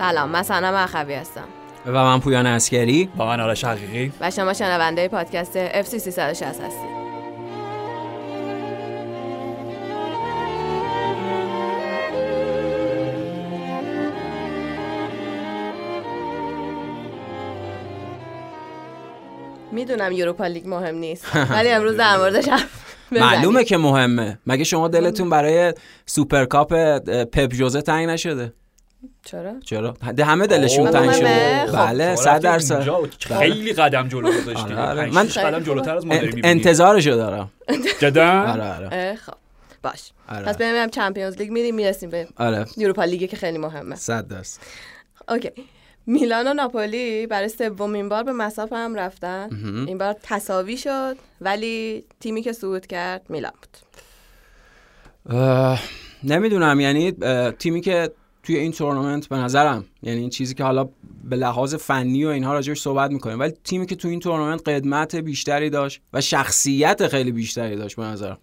سلام من سنم اخوی هستم. و من پویان اسکری با من آرش حقیقی. و شما شنونده پادکست FC 360 هستید. می‌دونم یوروپا لیگ مهم نیست ولی امروز در موردش. معلومه که مهمه. مگه شما دلتون برای سوپرکاپ پپ جوزه تنگ نشده؟ چرا؟ چرا؟ ده همه دلشون. تنگ. شده. خب، بله شما صد رفتید درصد. و خیلی قدم جلو گذاشتی. آره، آره. پنج من- قدم جلوتر از ما داری ان- می‌بینی. انتظارشو دارم. جدا؟ آره آره. خب. باش. آره. پس ببینیم چمپیونز لیگ میریم می‌رسیم به آره. یوروپا لیگ که خیلی مهمه. صد درصد. اوکی. میلان و ناپولی برای سومین بار به مساف هم رفتن. این بار تساوی شد ولی تیمی که صعود کرد میلان بود. اه، نمی‌دونم. یعنی تیمی که توی این تورنمنت به نظرم. یعنی این چیزی که حالا به لحاظ فنی و اینها راجعش صحبت می‌کنیم. ولی تیمی که توی این تورنمنت قدمت بیشتری داشت و شخصیت خیلی بیشتری داشت به نظرم.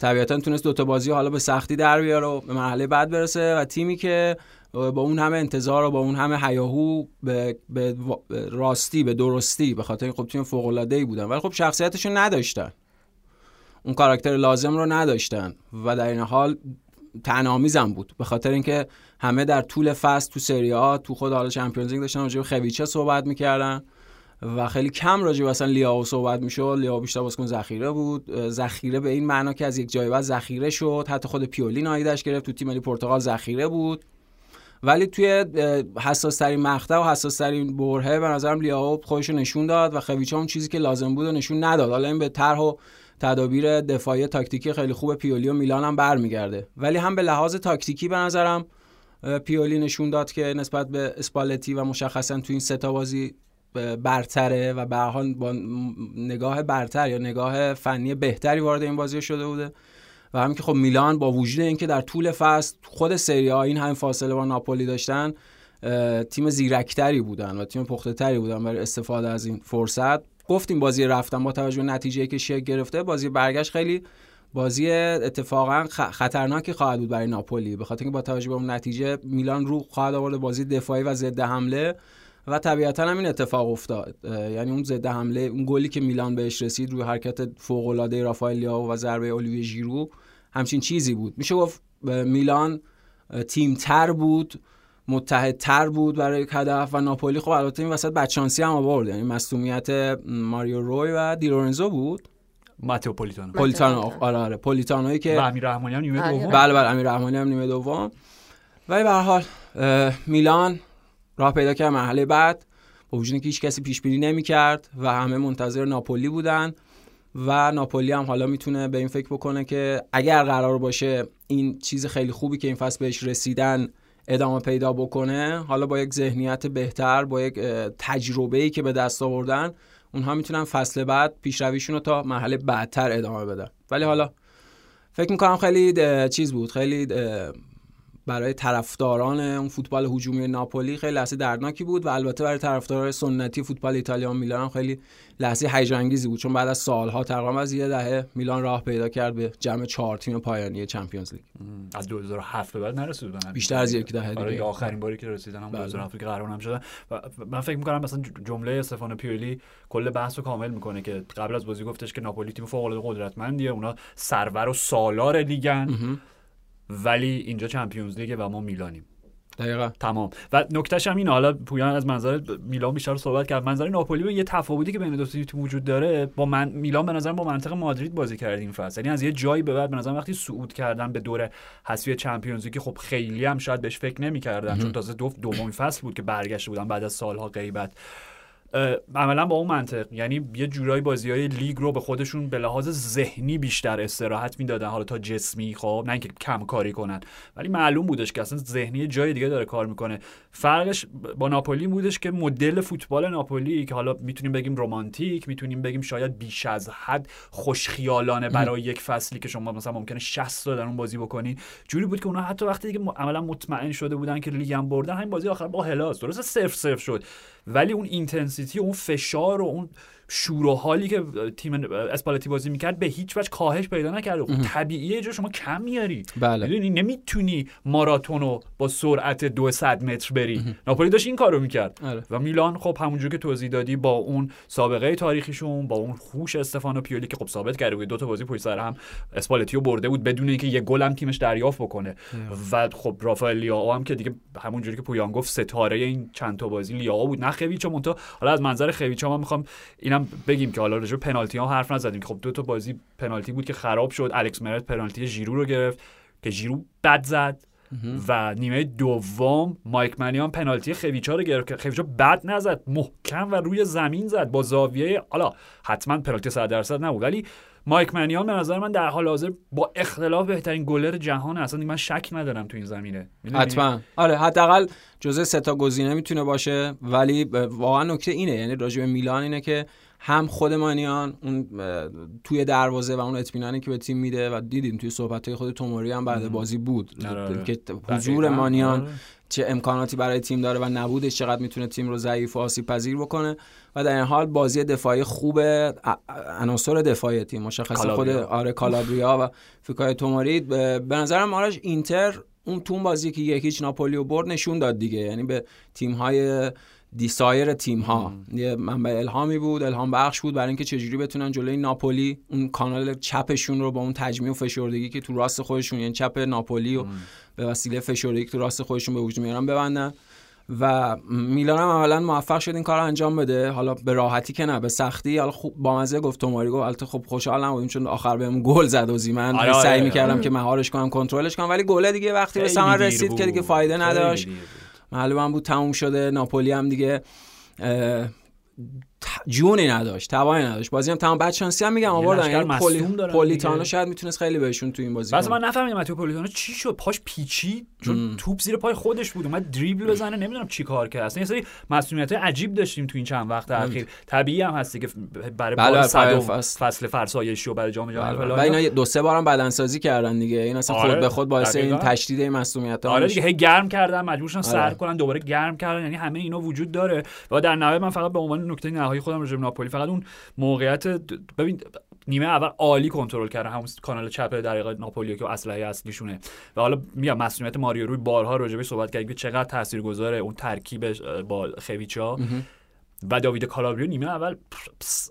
طبیعتا تونست دوتا بازی حالا به سختی در بیاره و به مرحله بعد برسه و تیمی که با اون همه انتظار و با اون همه هیاهو به, به راستی به درستی به خاطر خب تیم فوق بودن. ولی خب شخصیتشون نداشتن. اون کاراکتر لازم رو نداشتن و در این حال تنامیزم بود. به خاطر اینکه همه در طول فصل تو سری آ تو خود حالا چمپیونز لیگ داشتن راجع به خویچه صحبت می‌کردن و خیلی کم راجع به مثلا لیاو صحبت می‌شد. لیاو بیشتر بازیکن ذخیره بود. ذخیره به این معنا که از یک جای بعد ذخیره شد. حتی خود پیولی نایدش گرفت. تو تیم ملی پرتغال ذخیره بود. ولی توی حساس ترین مقطع و حساس ترین برهه به نظرم لیاو خودش نشون داد و خویچه اون چیزی که لازم بود نشون نداد. حالا این به طرح و تدابیر دفاعی تاکتیکی خیلی خوب پیولی و میلان هم برمیگرده. ولی هم به لحاظ تاکتیکی به نظرم پیولی نشون داد که نسبت به اسپالتی و مشخصا تو این سه تا بازی برتره و به حال با نگاه برتر یا نگاه فنی بهتری وارد این بازی شده بوده. و همین که خب میلان با وجود اینکه در طول فصل خود سری آ این همین فاصله با ناپولی داشتن تیم زیرکتری بودن و تیم پخته تری بودن برای استفاده از این فرصت. گفتیم بازی رفتن با توجه نتیجه که شکل گرفته بازی برگشت خیلی بازی اتفاقا خطرناکی خواهد بود برای ناپولی. به خاطر اینکه با توجه به اون نتیجه میلان رو خواهد آورد بازی دفاعی و ضد حمله و طبیعتا هم این اتفاق افتاد. یعنی اون ضد حمله اون گلی که میلان بهش رسید روی حرکت فوق العاده رافائل لیاو و ضربه اولیوی ژیرو همچین چیزی بود. میشه گفت میلان اه، تیمتر بود. متحدتر بود برای یک هدف و ناپولی. خب البته این وسط بچانسی هم آورد. یعنی مصونیت ماریو روی و دیلورنزو بود. ماتئو پولیتانو. پولیتانو. آره آره. پولیتانویی که و امیر رحمانی هم نیمه آره. دوم. بله بله. امیر رحمانی هم نیمه دوم. ولی به هر حال میلان راه پیدا کرد مرحله بعد. با وجود اینکه هیچ کسی پیش بینی نمی‌کرد و همه منتظر ناپولی بودن و ناپولی هم حالا می‌تونه به این فکر بکنه که اگر قرار باشه این چیز خیلی خوبی که این فصل بهش رسیدن ادامه پیدا بکنه حالا با یک ذهنیت بهتر با یک اه، تجربه‌ای که به دست آوردن اونها می‌تونن فصل بعد پیشرویشون رو تا مرحله بعدتر ادامه بدن. ولی حالا فکر می‌کنم خیلی چیز بود خیلی برای طرفداران اون فوتبال هجومی ناپولی خیلی لحظه دردناکی بود و البته برای طرفداران سنتی فوتبال ایتالیا و میلان هم خیلی لحظه هیجان بود چون بعد از سالها تقریبا از یه دهه میلان راه پیدا کرد به جمع چهار تیم پایانی چمپیونز لیگ از 2007 به بعد نرسید بودن بیشتر از یک دهه آره دیگه. یا آخرین باری که رسیدن هم بله. 2007 که قهرمان هم شدن و من فکر می‌کنم مثلا جمله استفانو پیولی کل بحث رو کامل می‌کنه که قبل از بازی گفتش که ناپولی تیم فوق العاده قدرتمندیه اونا سرور و سالار لیگن. ولی اینجا چمپیونز لیگه و ما میلانیم. دقیقا. تمام. و نکتهش هم این حالا پویان از منظر میلان بیشتر صحبت کرد. منظر ناپولی و یه تفاوتی که بین دو تیم وجود داره با من میلان به نظر با منطقه مادرید بازی کرد این فصل. یعنی از یه جایی به بعد به نظر وقتی صعود کردن به دور حذفی چمپیونز که خب خیلی هم شاید بهش فکر نمی‌کردن. چون تازه دو دومین فصل بود که برگشته بودن بعد از سالها غیبت. عملا با اون منطق. یعنی یه جورایی بازی های لیگ رو به خودشون به لحاظ ذهنی بیشتر استراحت می‌دادن. حالا تا جسمی خب نه اینکه کم کاری کنن. ولی معلوم بودش که اصلا ذهنی جای دیگه داره کار می‌کنه. فرقش با ناپولی بودش که مدل فوتبال ناپولی که حالا می‌تونیم بگیم رمانتیک می‌تونیم بگیم شاید بیش از حد خوشخیالانه برای یک فصلی که شما مثلا ممکنه 60 تا در اون بازی بکنی. جوری بود که اونا حتی وقتی م- عملا مطمئن شده بودن که لیگ هم بردن همین بازی آخر با هلاس. درست صفر صفر شد. ولی اون intensity اون فشار و اون شور و حالی که تیم اسپالتی بازی می‌کرد به هیچ وجه کاهش پیدا نکرده خب طبیعیه جو شما کم میاری. بله. می‌دونی؟ نمی‌تونی ماراتونو با سرعت 200 متر بری. ناپولی داشت این کارو می‌کرد. آره. و میلان خب همونجور که توضیح دادی با اون سابقه تاریخیشون با اون خوش استفانو پیولی که خب ثابت کرده بود دو تا بازی پشت سر هم اسپالتیو برده بود بدون اینکه یه گل هم تیمش دریافت بکنه. و خب رافائل لیاو هم که دیگه همونجوری که پویان گفت ستاره این چند تا بازی لیاو بود. نه خویچ مونتا حالا از منظر خویچ ما می‌خوام اینم بگیم که حالا راجع پنالتی ها حرف نزدیم. خب دو تا بازی پنالتی بود که خراب شد. الکس مرت پنالتی ژیرو رو گرفت که ژیرو بد زد و نیمه دوم مایک منیان پنالتی خویچا رو گرفت که خویچا بد نزد محکم و روی زمین زد با زاویه حالا حتما پنالتی 100 درصد نبود. ولی مایک منیان به نظر من در حال حاضر با اختلاف بهترین گلر جهان اصلا من شک ندارم تو این زمینه؟ حتما. آره حداقل جزء سه تا گزینه می‌تونه باشه. ولی واقعا نکته اینه یعنی راجع به میلان اینه که هم خود مانیان اون توی دروازه و اون اطمینانی که به تیم میده و دیدیم توی صحبت خود توموری هم بعد بازی بود آره، آره. که حضور دقیقاً، مانیان آره. چه امکاناتی برای تیم داره و نبودش چقدر می‌تونه تیم رو ضعیف و آسیب پذیر بکنه و در این حال بازی دفاعی خوب عناصر دفاعی تیم مشخص خود. آره کالابریا و فیکای توموری به نظرم آرش اینتر اون تون بازی که یکیچ ناپولی و برد نشون داد دیگه یعنی به تیم های دیسایر تیم ها یه منبع الهامی بود الهام بخش بود برای اینکه چجوری بتونن جلوی ناپولی اون کانال چپشون رو با اون تجمیع و فشردگی که تو راست خودشون یعنی چپ ناپولی و به وسیله فشردگی که تو راست خودشون به وجود میارن ببندن. و میلان هم عملا موفق شد این کار رو انجام بده. حالا به راحتی که نه به سختی. حالا خوب با مزه گفت توماری گفت البته خب خوشحال نبودیم چون آخر بهم گل زد و من آره، سعی آره. می‌کردم که مهارش کنم کنترلش کنم ولی گله دیگه وقتی به ثمر رسید که دیگه. فایده نداشت. معلوم هم بود تموم شده ناپولی هم دیگه جونی نداشت توانی نداشت. بازی هم تمام بعد شانسی هم میگم آوردن. یعنی پولی پولیتانو. شاید می‌تونست خیلی بهشون تو این بازی واسه کنه. من نفهمیدم ماتیو پولیتانو چی شد. پاش پیچی چون توپ زیر پای خودش بود. اومد دریبل بزنه. نمی‌دونم چی کار کرد. اصلا یه سری مسئولیت عجیب داشتیم تو این چند وقت اخیر. طبیعی هم هستی که برای بله، بله، فصل. فرسایشی و برای جام جهانی بله. و اینا دو سه بارم بدنسازی کردن دیگه. این اصلا آره، خود به خود باعث این. تشدید این مسئولیت آره دیگه هی گرم کردن. مجبور شدن سر آره. کنن. دوباره گرم کردن. یعنی همه اینا وجود داره. و در نهایت من فقط به عنوان نکته نهایی خودم به ناپولی فقط اون موقعیت ببین نیمه اول عالی کنترل کردن همون کانال چپ در حقیقت ناپولی که اسلحه اصلیشونه و حالا میگم مسئولیت ماریو روی بارها راجع بهش صحبت کردیم که چقدر تاثیرگذاره اون ترکیبش با خویچا و داوید کالابریو نیمه اول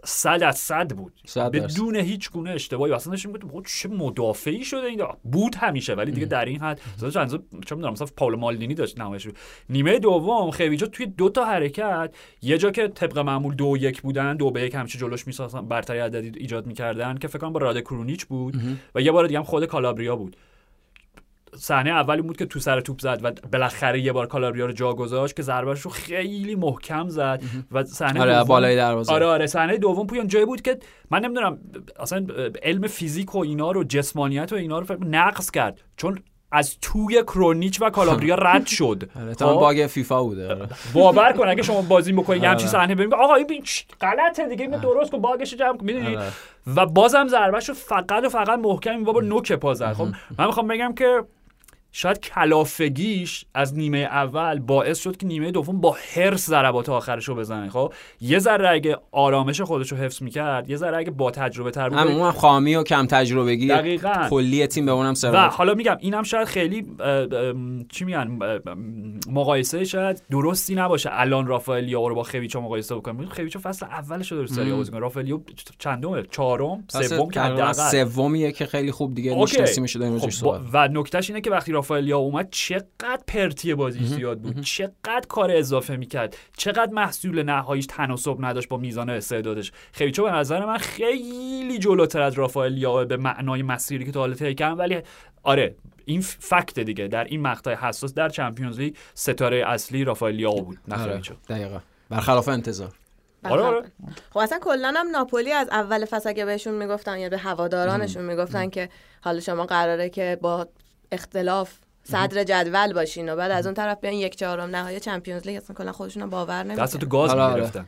صد از صد بود. صد. بدون هیچ گونه اشتباهی. اصلا داشتیم گفتیم خب چه مدافعی شده این بود همیشه ولی دیگه در این حد. مثلا چه می‌دونم مثلا پاولو مالدینی داشت نمایش. نیمه دوم خویچا توی دو تا حرکت. یه جا که طبق معمول دو یک بودن دو به یک همیشه جلوش می‌سازن برتری عددی ایجاد می‌کردن که فکر کنم با راد کرونیچ بود و یه بار دیگه هم خود کالابریا بود. صحنه اولی بود که تو سر توپ زد و بالاخره یه بار کالابریا رو جا گذاشت که ضربهش رو خیلی محکم زد و صحنه آره دوم- بالای دروازه. آره آره صحنه دوم پویان جایی بود که من نمی‌دونم اصلا علم فیزیک و اینا رو جسمانیت و اینا رو نقص کرد. چون از توی کرونیچ و کالابریا رد شد. آره تا خب؟ باگ فیفا بوده. آره. باور کن اگه شما بازی بکنید یه همچین آره. صحنه ببینید آقا این غلطه دیگه اینو درست کن باگش رو جمع کن می‌دونی؟ آره. و بازم ضربهش رو فقط و فقط محکم بابا نوک پا زد. خب؟ من می‌خوام بگم که شاید کلافگیش از نیمه اول باعث شد که نیمه دوم با هرس ضربات آخرش رو بزنه. خب یه ذره اگه آرامش خودش رو حفظ می‌کرد یه ذره اگه با تجربه تر بود اون خامی و کم تجربگی دقیقاً. کلی تیم به اونم و سر حالا میگم اینم شاید خیلی چی میگن مقایسه شاید درستی نباشه. الان رافائلیو رو با خویچو مقایسه بکنیم. خویچو فصل اولش رو در سری بازی کنه رافائلیو چندمه؟ چهارم؟ سوم که سومیه که خیلی خوب دیگه. میشناسیمش خب. و نکتهش اینه که وقتی رافائلیا اومد چقدر پرتی بازی زیاد بود. چقدر کار اضافه می‌کرد. چقدر محصول نهاییش تناسب نداشت با میزان استعدادش. خیچو به نظر من خیلی جلوتر از رافائلیا به معنای مسیری که تا حالا طی کردن. ولی آره این فکت دیگه. در این مقطع حساس در چمپیونز لیگ ستاره اصلی رافائلیا بود. نه آره دقیقا. برخلاف انتظار. آره، آره. خب اصلا کلا هم ناپولی از اول فصل اگه بهشون می‌گفتن یا به هوادارانشون می‌گفتن که حالا شما قراره که با اختلاف صدر جدول باشین و بعد از اون طرف بیان یک چهارم نهایی چمپیونز لیگ اصلا کلا خودشون باور دست نمی‌کنن تو گاز آره، آره. می‌گرفتن.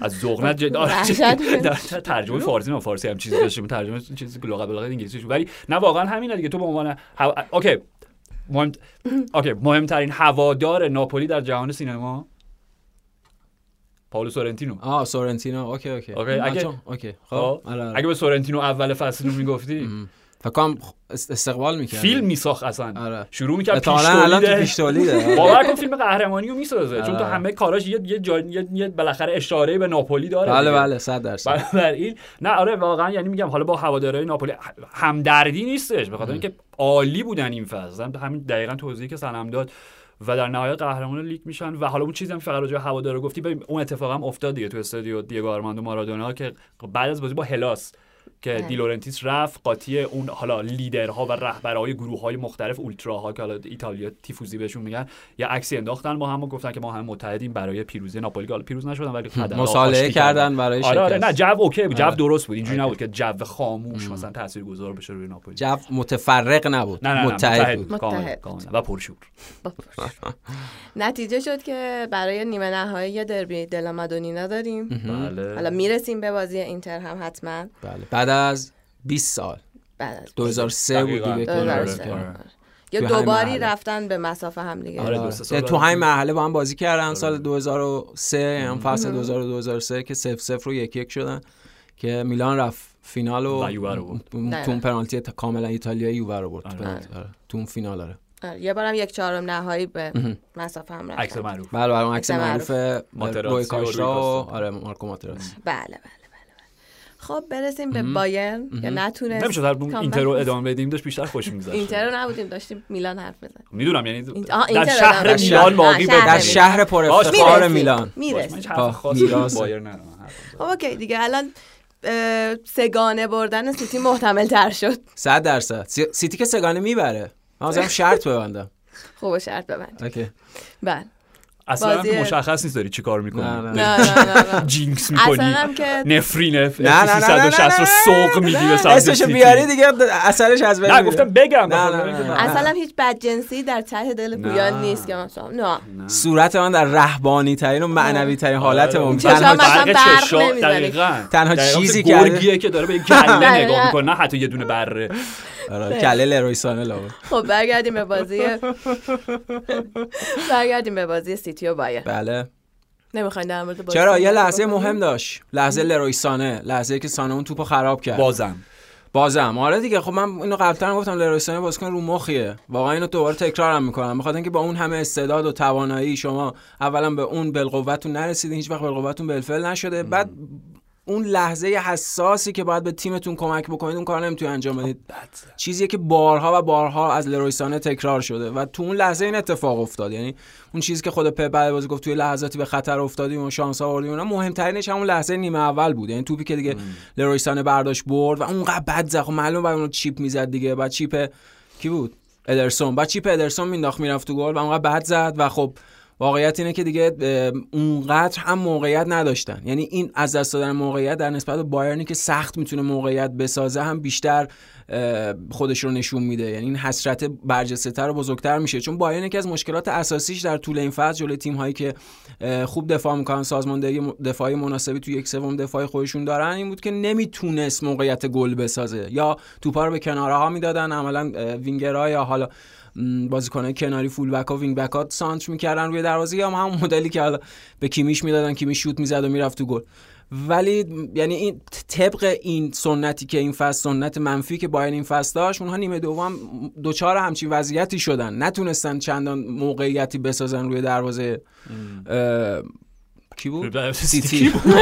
از ذوقنت آره، ترجمه فارسی نه فارسی هم چیزی داشتیم. ترجمه چیزی که لغت بلاغت انگلیسی شد. ولی نه واقعا همینه دیگه. تو به عنوان هوا... okay. مهم... okay. مهمترین هوادار ناپولی در جهان سینما؟ پاولو سورنتینو. آه سورنتینو. okay okay. okay، اگه- اوکی. خب خب. آره،. اگه به سورنتینو اول فصل رو می‌گفتی؟ فکر کنم است- استقبال می‌کرد فیلم میساخت اصلا. آره. شروع می‌کرد پیش احتمالاً الان تو باور کن فیلم قهرمانی رو می‌سازه چون تو آره. همه کاراش یه یه, جا... یه... یه بالاخره اشاره به ناپولی داره بله. بله 100 درصد. بنابراین نه آره واقعا یعنی میگم حالا با هوادارهای ناپولی همدردی نیستش به خاطر اینکه عالی بودن این فصل همین دقیقا توضیحی که سنم داد و در نهایت قهرمان لیگ میشن و حالا اون چیزی هم که فقط راجع هوادارا گفتی ببین اون اتفاق هم افتاد دیگه تو استادیو دیگو آرماندو مارادونا که بعد از بازی با هلاس که بله. دی لورنتیس رفت قاطی اون حالا لیدرها و رهبرهای گروه های مختلف اولتراها که حالا ایتالیا تیفوزی بهشون میگن یه عکسی انداختن با هم و گفتن که ما هم متحدیم برای پیروزی ناپولی که حالا پیروز نشدن ولی مصالحه کردن. برای آره آره شکست. نه جو okay بود جو آره. درست بود اینجوری نبود که جو خاموش مثلا تاثیرگذار بشه روی ناپولی. جو متفرق نبود نه نه نه متحد بود. متحد. کاملا و پرشور. نتیجه شد که برای نیمه نهایی یه دربی دلا مادونینا داریم بله. حالا می‌رسیم به بازی اینتر هم حتما. بله. بعد از 20 سال بعد از 2003 بود. دیگه که 2003. آره. آره. یا دوباری مرحله. رفتن به مسافه هم دیگه آره، سال تو. همین مرحله با هم بازی کردن سال 2003 هم فصل 2003 که 0 0 رو یک یک شدن که میلان رفت فینال و. تو اون پنالتی کاملا ایتالیایی یووه رو برد. تو اون فینال آره. یه بارم یک چهارم نهایی به مسافه هم عکس رفتن معروف بله بله عکس عکس معروف روی کاستا. آره مارکو ماتراسی بله بله خب برسیم به بایرن. که نتونست نمیشه در کامبک اینتر رو. ادامه بدیم داشت بیشتر خوش میگذشت. اینتر رو نبودیم داشتیم میلان حرف بزنیم می‌دونم یعنی در شهر میلان. باقی به در. شهر پر افتخار. میلان. می‌رسیم. هیچ آه، حرف خاصی میراثه. بایر ندارم خب اوکی دیگه الان سه‌گانه بردن سیتی محتمل تر شد. 100 درصد. سی- سیتی که سه‌گانه می‌بره. من مثلا شرط ببندم. خوب شرط ببند اوکی. بله. اصلا مشخص نیست داری چی کار می‌کنی نه، نه. نه نه نه نه jinx می‌کنی نفرین اف نه، نه، نه، نه، 360 رو نه، سوق میدی به سمت اسمشو. بیاری دیگه اثرش از بین نه. گفتم بگم نه، بخاطر نه، اینکه نه، من- نه. اصلا هیچ بدجنسی در ته دل پویان نه. نیست که مثلا نه صورت من در رهبانی ترین و معنوی ترین حالت آره. ممکن چشام تنها. تنها چیزی که- که داره به گله. نگاه می‌کنه نه حتی یه دونه بره آره، کله لرویسانه لاغر خب برگردیم به بازی. برگردیم به بازی سیتی و بایر بله. نمی‌خواین در مورد بازی چرا؟ یه لحظه؟ مهم داشت. لحظه لرویسانه لحظه که سانه اون توپو خراب کرد. بازم. بازم. آره دیگه. خب من اینو قبلا گفتم لرویسانه بازیکن رو مخیه. واقعا اینو دوباره تکرارم می‌کنم. بخاطر اینکه با اون همه استعداد و توانایی شما اولا به اون بالقوتتون نرسیدین هیچ وقت بالقوتتون بالفعل نشده. بعد اون لحظه حساسی که باید به تیمتون کمک بکنید اون کار نمی‌تونید انجام بدید. چیزیه که بارها و بارها از لرویسانه تکرار شده و تو اون لحظه این اتفاق افتاد. یعنی اون چیزی که خود پپ بعد بازی گفت توی لحظاتی به خطر افتادیم و شانس آوردیم اونا مهمترینش همون لحظه نیمه اول بود. یعنی توپی که دیگه لرویسانه برداشت برد و اونقدر بد زد. خب معلومه بعد اون چیپ می‌زد دیگه. بعد چیپ کی بود؟ ادرسون. بعد چیپ ادرسون مینداخت می‌رفت تو گل و اونقدر بد زد و خب واقعیت اینه که دیگه اونقدر هم موقعیت نداشتن. یعنی این از دست دادن موقعیت در نسبت به بایرنی که سخت می‌تونه موقعیت بسازه هم بیشتر خودش رو نشون میده. یعنی این حسرت برجسته تر و بزرگتر میشه. چون بایرن یکی از مشکلات اساسیش در طول این فصل جلوی تیم هایی که خوب دفاع می‌کنن سازماندهی دفاعی مناسبی تو یک سوم دفاعی خودشون دارن این بود که نمی‌تونست موقعیت گل بسازه. یا توپا رو به کناره ها می‌دادن عملا وینگرها یا حالا م، بازیکنای کناری full back ها wing back ها سانتر می‌کردن روی دروازه یا همون مدلی که حالا به کیمیش می‌دادن کیمیش شوت می‌زد و می‌رفت تو گل. ولی یعنی این طبق این سنتی که این فصل سنت منفی که باید این فصل داشت اونها نیمه دوم دچار همچین وضعیتی شدن. نتونستن چندان موقعیتی بسازن روی دروازه کی بود؟ سیتی کی بود؟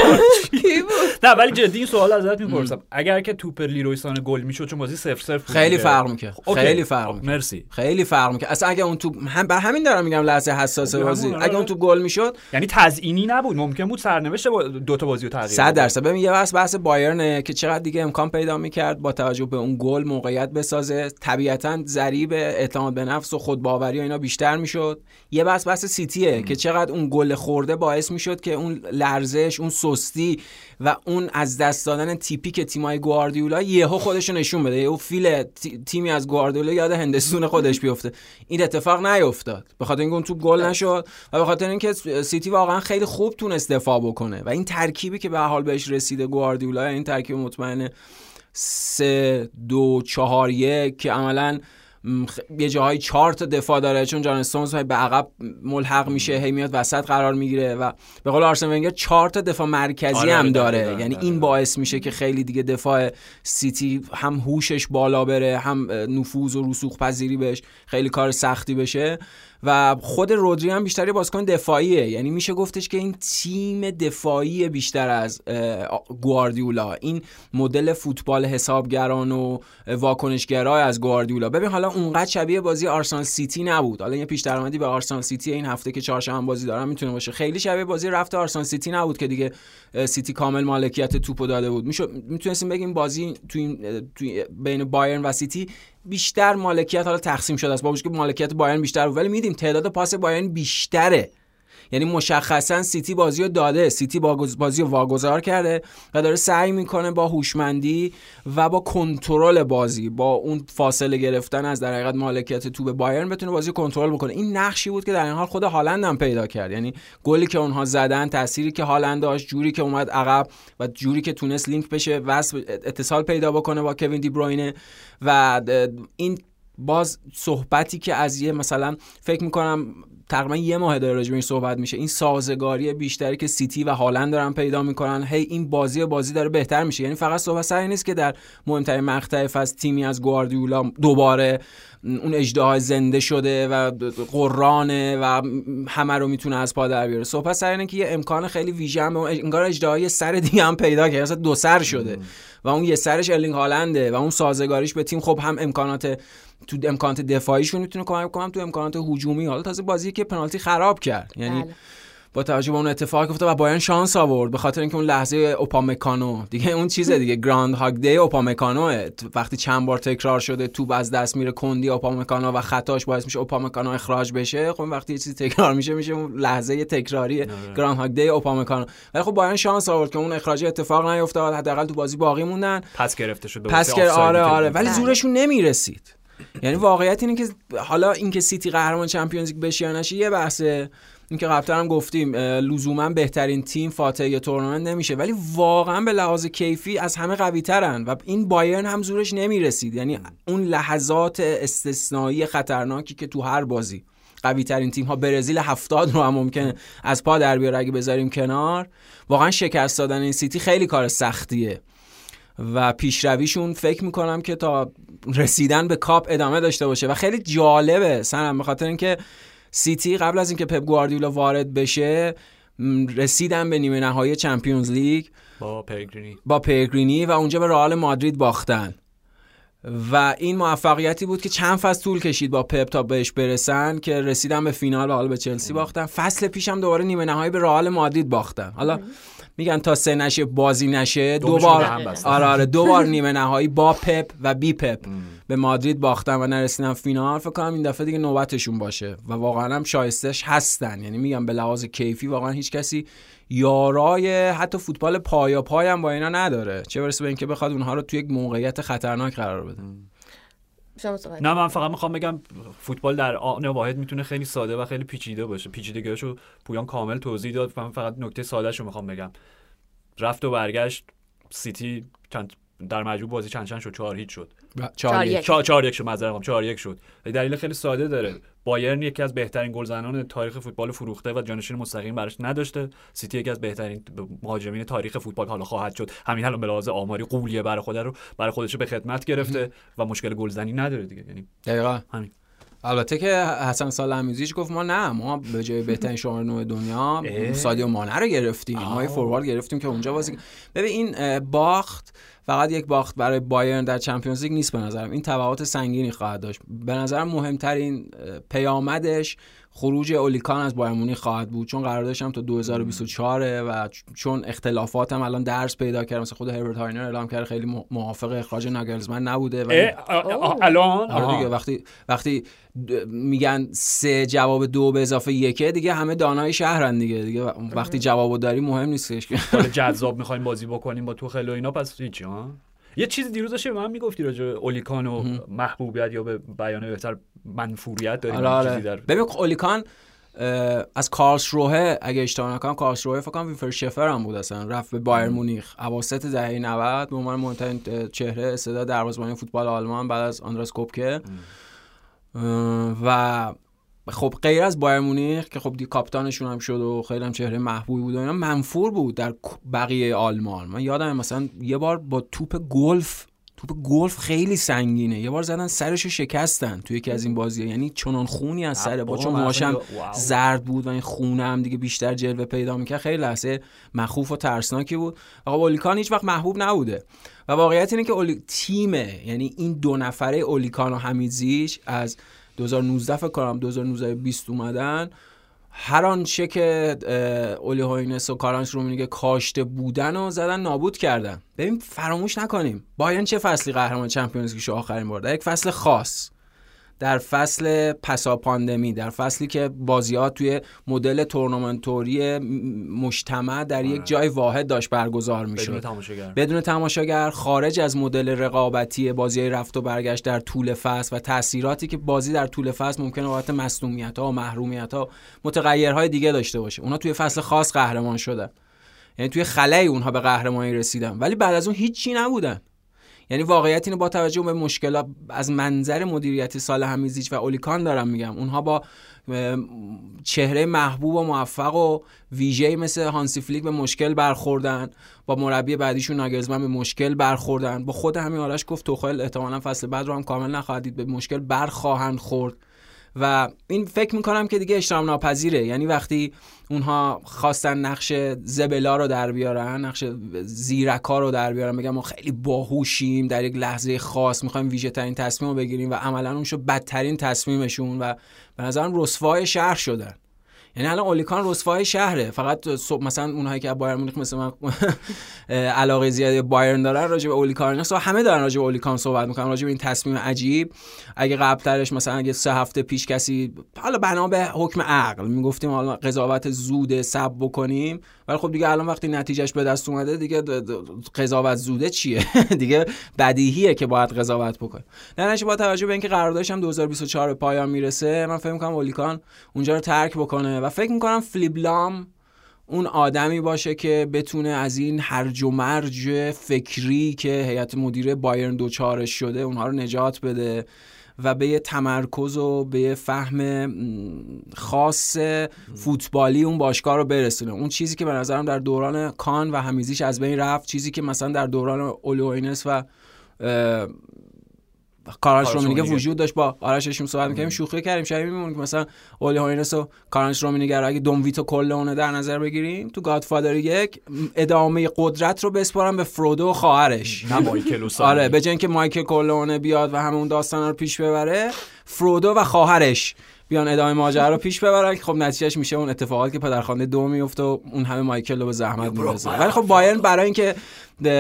نه ولی جدی این سوال ازت می‌پرسم. اگر که توپ لیروی سانه گل می‌شد چون بازی 0 0 خیلی فرق می‌کرد. اوکی. خیلی فرق خب، می‌کرد. مرسی. خیلی فرق می‌کرد. اصلا اگه اون تو هم بر همین دارم میگم لحظه حساس همون، بازی. آره. اگه اون تو گل می‌شد یعنی تزیینی نبود. ممکن بود سرنوشت دو تا بازی رو تغییر 100 بده. درصد. ببین یه بحث بحث بایرنه که چقدر دیگه امکان پیدا می‌کرد با توجه به اون گل موقعیت بسازه. طبیعتا ضریب اعتماد به نفس و خودباوری و اینا بیشتر می‌شد. یه بحث بحث سیتیه که چقدر اون گل خورده باعث می‌شد که اون لرزش اون سستی و اون از دست دادن تیپی که تیمای گواردیولا یهو خودش رو نشون بده. یهو فیل تی- تیمی از گواردیولا یاد هندسون خودش بیفته. این اتفاق نیفتاد. به خاطر اینکه اون تو گل نشد و به خاطر اینکه سیتی واقعا خیلی خوب تونست دفاع بکنه و این ترکیبی که به حال بهش رسیده گواردیولا این ترکیب مطمئنه سه دو چهار یک که عملا یه جاهای چهار تا دفاع داره چون جان استونز به عقب ملحق میشه هی میاد وسط قرار می‌گیره و به قول آرسن ونگر چهار تا دفاع مرکزی آره هم داره. داره. یعنی این باعث میشه که خیلی دیگه دفاع سیتی هم هوشش بالا بره هم نفوذ و رسوخ پذیری بهش خیلی کار سختی بشه. و خود رودری هم بیشتر بازیکن دفاعیه. یعنی میشه گفتش که این تیم دفاعی بیشتر از گواردیولا. این مدل فوتبال حسابگران و واکنشگرا از گواردیولا. ببین حالا اونقدر شبیه بازی آرسنال سیتی نبود. حالا یه پیش درآمدی به آرسنال سیتی این هفته که چهارشنبه بازی دارم می‌تونه باشه. خیلی شبیه بازی رفت آرسنال سیتی نبود که دیگه سیتی کامل مالکیت توپو داده بود. می‌تونستیم بگیم بازی تو این بین بایرن و سیتی بیشتر مالکیت حالا تقسیم شده است. با که مالکیت بایرن بیشتر ولی میدیم تعداد پاس بایرن بیشتره. یعنی مشخصا سیتی بازی رو داده سیتی بازی رو واگذار کرده و داره سعی می‌کنه با هوشمندی و با کنترل بازی با اون فاصله گرفتن از در حقیقت مالکیت تو به بایرن بتونه بازی کنترل بکنه. این نقشی بود که در این حال خود هالند هم پیدا کرد. یعنی گلی که اونها زدن تأثیری که هالند داشت جوری که اومد عقب و جوری که تونست لینک بشه وصل اتصال پیدا بکنه با کوین دی بروینه و این باز صحبتی که از یه مثلا فکر می‌کنم تقریبا یه ماه داره راجع این صحبت میشه. این سازگاری بیشتری که سیتی و هالند دارن پیدا می‌کنن هی این بازی بازی داره بهتر میشه. یعنی فقط صحبت سر نیست که در مهمترین مقطع از تیمی از گواردیولا دوباره اون اجده زنده شده و قرانه و همه رو می‌تونه از پا در بیاره. صحبت سر اینه که یه امکان خیلی ویژه هم انگار اجده سر دیگه هم پیدا کرده. مثلا دو سر شده و اون یه سرش ارلینگ هالنده و اون سازگاریش به تیم خب هم امکانات تو امکانات دفاعیشون می‌تونه کمک کنم تو امکانات هجومی. حالا تازه بازی که پنالتی خراب کرد. یعنی بله. با توجه به اون اتفاق افتاد و بایرن شانس آورد به خاطر اینکه اون لحظه اوپامکانو. دیگه اون چیزه دیگه Groundhog Day اوپامکانو وقتی چند بار تکرار شده تو از دست میره کندی اوپامکانو و خطاش باعث میشه اوپامکانو اخراج بشه. خب وقتی یه چیزی تکرار میشه میشه اون لحظه تکراری Groundhog Day اوپامکانو. ولی خب بایرن شانس آورد که اون اخراج اتفاق نیفتاد. حداقل تو بازی باقی موندن. پس گرفته شد پس آره آره. ولی بله. زورشون نمی‌رسید. یعنی واقعیت اینه که حالا اینکه سیتی قهرمان Champions League بشه یا نشه یه بحثه اینکه قبلا هم گفتیم لزوما بهترین تیم فاتح تورنمنت نمیشه. ولی واقعا به لحاظ کیفی از همه قوی ترن و این بایرن هم زورش نمی‌رسید. یعنی اون لحظات استثنایی خطرناکی که تو هر بازی قوی ترین تیم ها برزیل هفتاد رو هم ممکنه از پا در بیاره اگه بذاریم کنار واقعا شکست دادن این سیتی خیلی کار سختیه. و پیشرویشون فکر می‌کنم که تا رسیدن به کاپ ادامه داشته باشه. و خیلی جالبه صنم به خاطر اینکه سیتی قبل از اینکه پپ گواردیولا وارد بشه رسیدن به نیمه نهایی Champions League با پیگرینی با پیگرینی و اونجا به رئال مادرید باختن. و این موفقیتی بود که چند فصل طول کشید با پپ تا بهش برسن که رسیدن به فینال و حالا به چلسی باختن. فصل پیشم دوباره نیمه نهایی به رئال مادرید باختن. حالا میگن تا سه نشه بازی نشه دوبار آره آره دوبار نیمه نهایی با پپ و بی پپ به مادرید باختن و نرسیدن فینال. فکر کنم این دفعه دیگه نوبتشون باشه و واقعا هم شایستش هستن. یعنی میگم به لحاظ کیفی واقعا هیچ کسی یارای حتی فوتبال پایا پای هم با اینا نداره. چه برسه به اینکه بخواد اونها رو توی یک موقعیت خطرناک قرار بده. نه من فقط می‌خوام بگم فوتبال در آن واحد می‌تونه خیلی ساده و خیلی پیچیده باشه. پیچیدگیاشو پویان کامل توضیح داد. من فقط نکته سادهشو می‌خوام بگم. رفت و برگشت سیتی چند در مجموع بازی چند چند شد؟ چهار هیچ شد. چهار یک شد. معذرت چهار یک شد. دلیل خیلی ساده داره. بایرن یکی از بهترین گلزنان تاریخ فوتبال فروخته و جانشین مستقیم براش نداشته. سیتی یکی از بهترین مهاجمین تاریخ فوتبال حالا خواهد شد. همین الان به لحاظ آماری قولیه برای خود رو برای خودش به خدمت گرفته و مشکل گلزنی نداره دیگه. یعنی دقیقاً. همین. البته که حسن سالمیزیش گفت ما نه ما به جای بهترین شماره نو دنیا سادیو مانه رو گرفتیم ما فوروارد گرفتیم که اونجا بازی ببین این باخت فقط یک باخت برای بایرن در چمپیونز لیگ نیست به نظرم. این تبعات سنگینی خواهد داشت. به نظرم مهمترین پیامدش خروج اولیکان از بایر مونیخ خواهد بود چون قراردادش هم تا 2024 و چون اختلافات هم الان درس پیدا کرد مثل خود هربرت هاینر اعلام کرد خیلی موافق اخراج ناگلزمن نبوده و الان؟ آره دیگه وقتی وقتی میگن سه جواب دو به اضافه یکه دیگه همه دانای شهرن دیگه دیگه وقتی جوابو داری مهم نیستش که. جذاب می‌خوایم بازی بکنیم با تو خیلی اینا پس هیچی ها یه چیز دیروز داشتی به من می‌گفتی راجع اولیکان و محبوبیت یا به بیان بهتر منفوریت داریم آره آره. ببین اولیکان از کارلس روه اگه اشتباه نکنم کارلس روه فکر کنم ویفر شفر هم بود اصلا. رفت به بایر مونیخ. اواسط دهه 90 به عنوان مهمترین چهره استعداد دروازه‌بانی فوتبال آلمان بعد از آندراس کوپکه. و خب غیر از بایر مونیخ که خب دی کاپیتانشون هم شد و خیلی هم چهره محبوبی بود و اینا منفور بود در بقیه آلمان. من یادم مثلا یه بار با توپ گلف توپ گلف خیلی سنگینه. یه بار زدن سرش شکستن توی یکی از این بازی یعنی چنان خونی از سر. با چون موهاشم زرد بود و این خونه هم دیگه بیشتر جلوه پیدا می‌کرد. خیلی لحظه مخوف و ترسناکی بود. و اولی کان هیچ وقت محبوب نبوده. و واقعیت اینه که اولی... تیمه یعنی این دو نفره اولی کان و حمیدزیچ از 2019 فکر کنم 2019 20 اومدن. هر آنچه که اولی هوینس و کارل هاینتس رومنیگه کاشته بودن و زدن نابود کردن. ببین فراموش نکنیم. بایرن چه فصلی قهرمان Champions League آخرین بار یک فصل خاص. در فصل پسا پاندمی در فصلی که بازیات توی مدل تورنمنتوری مجتمع در یک آره. جای واحد داشت برگزار می‌شد. بدون تماشاگر. بدون تماشاگر خارج از مدل رقابتی بازی رفت و برگشت در طول فصل و تاثیراتی که بازی در طول فصل ممکنه بابت مسئولیت ها و محرومیت ها متغیرهای دیگه داشته باشه. اونا توی فصل خاص قهرمان شدن. یعنی توی خلای اونها به قهرمانی رسیدن. ولی بعد از اون هیچی نبودن. یعنی واقعیت اینو با توجه به مشکلات از منظر مدیریتی سال همیزیچ و اولیکان دارم میگم. اونها با چهره محبوب و موفق و ویژه مثل هانسی فلیک به مشکل برخوردن با مربی بعدیشون ناگلزمن به مشکل برخوردن. با خود همین آرش گفت توخل احتمالا فصل بعد رو هم کامل نخواهد دید به مشکل برخواهند خورد. و این فکر می‌کنم که دیگه اشترام ناپذیره یعنی وقتی اونها خواستن نقش زبلا رو در بیارن نقش زیرکا رو در بیارن بگم ما خیلی باهوشیم در یک لحظه خاص می‌خوایم ویژه ترین تصمیم رو بگیریم و عملا اون شد بدترین تصمیمشون و به نظرم رسوای شهر شدن. یعنی الان اولیکان رسوای شهره. فقط مثلا اونهایی که بایر مونیخ مثل من علاقه زیادی بایرن دارن راجع به اولیکان همه دارن راجع به اولیکان صحبت می‌کنن راجع به این تصمیم عجیب. اگه قبلترش مثلا اگه سه هفته پیش کسی حالا بنا به حکم عقل می‌گفتیم حالا قضاوت زوده سب بکنیم. ولی خب دیگه الان وقتی نتیجهش به دست اومده دیگه قضاوت زوده چیه؟ دیگه بدیهیه که باید قضاوت بکنیم نه با توجه به اینکه قراردادش هم 2024 پایان می‌رسه من فکر می‌کنم اولیکان اونجا رو ترک بکنه و فکر می‌کنم فلیبلام اون آدمی باشه که بتونه از این هرج و مرج فکری که هیئت مدیره بایرن دوچارش شده اونها رو نجات بده. و به یه تمرکز و به یه فهم خاص فوتبالی اون باشگاه رو برسونه. اون چیزی که به نظرم در دوران کان و حمیدزیچ از بین رفت چیزی که مثلا در دوران اولی هوینس و کارل هاینتس رومنیگه وجود داشت. با آرششون صحبت می‌کردیم شوخی کردیم شبیه میمونه که مثلا اولی هوینس و کارل هاینتس رومنیگه اگه دون ویتو کورلئونه در نظر بگیریم تو Godfather یک ادامه قدرت رو بسپارم به فردو و خواهرش. نه مایکل آره به که مایکل کورلئونه بیاد و همون داستان رو پیش ببره فرودو و خواهرش بیان ادامه ماجرا رو پیش ببرن خب نتیجهش میشه اون اتفاقاتی که پدرخوانده دو میفته و اون همه مایکل رو به زحمت می‌رسه. ولی خب بایرن برای اینکه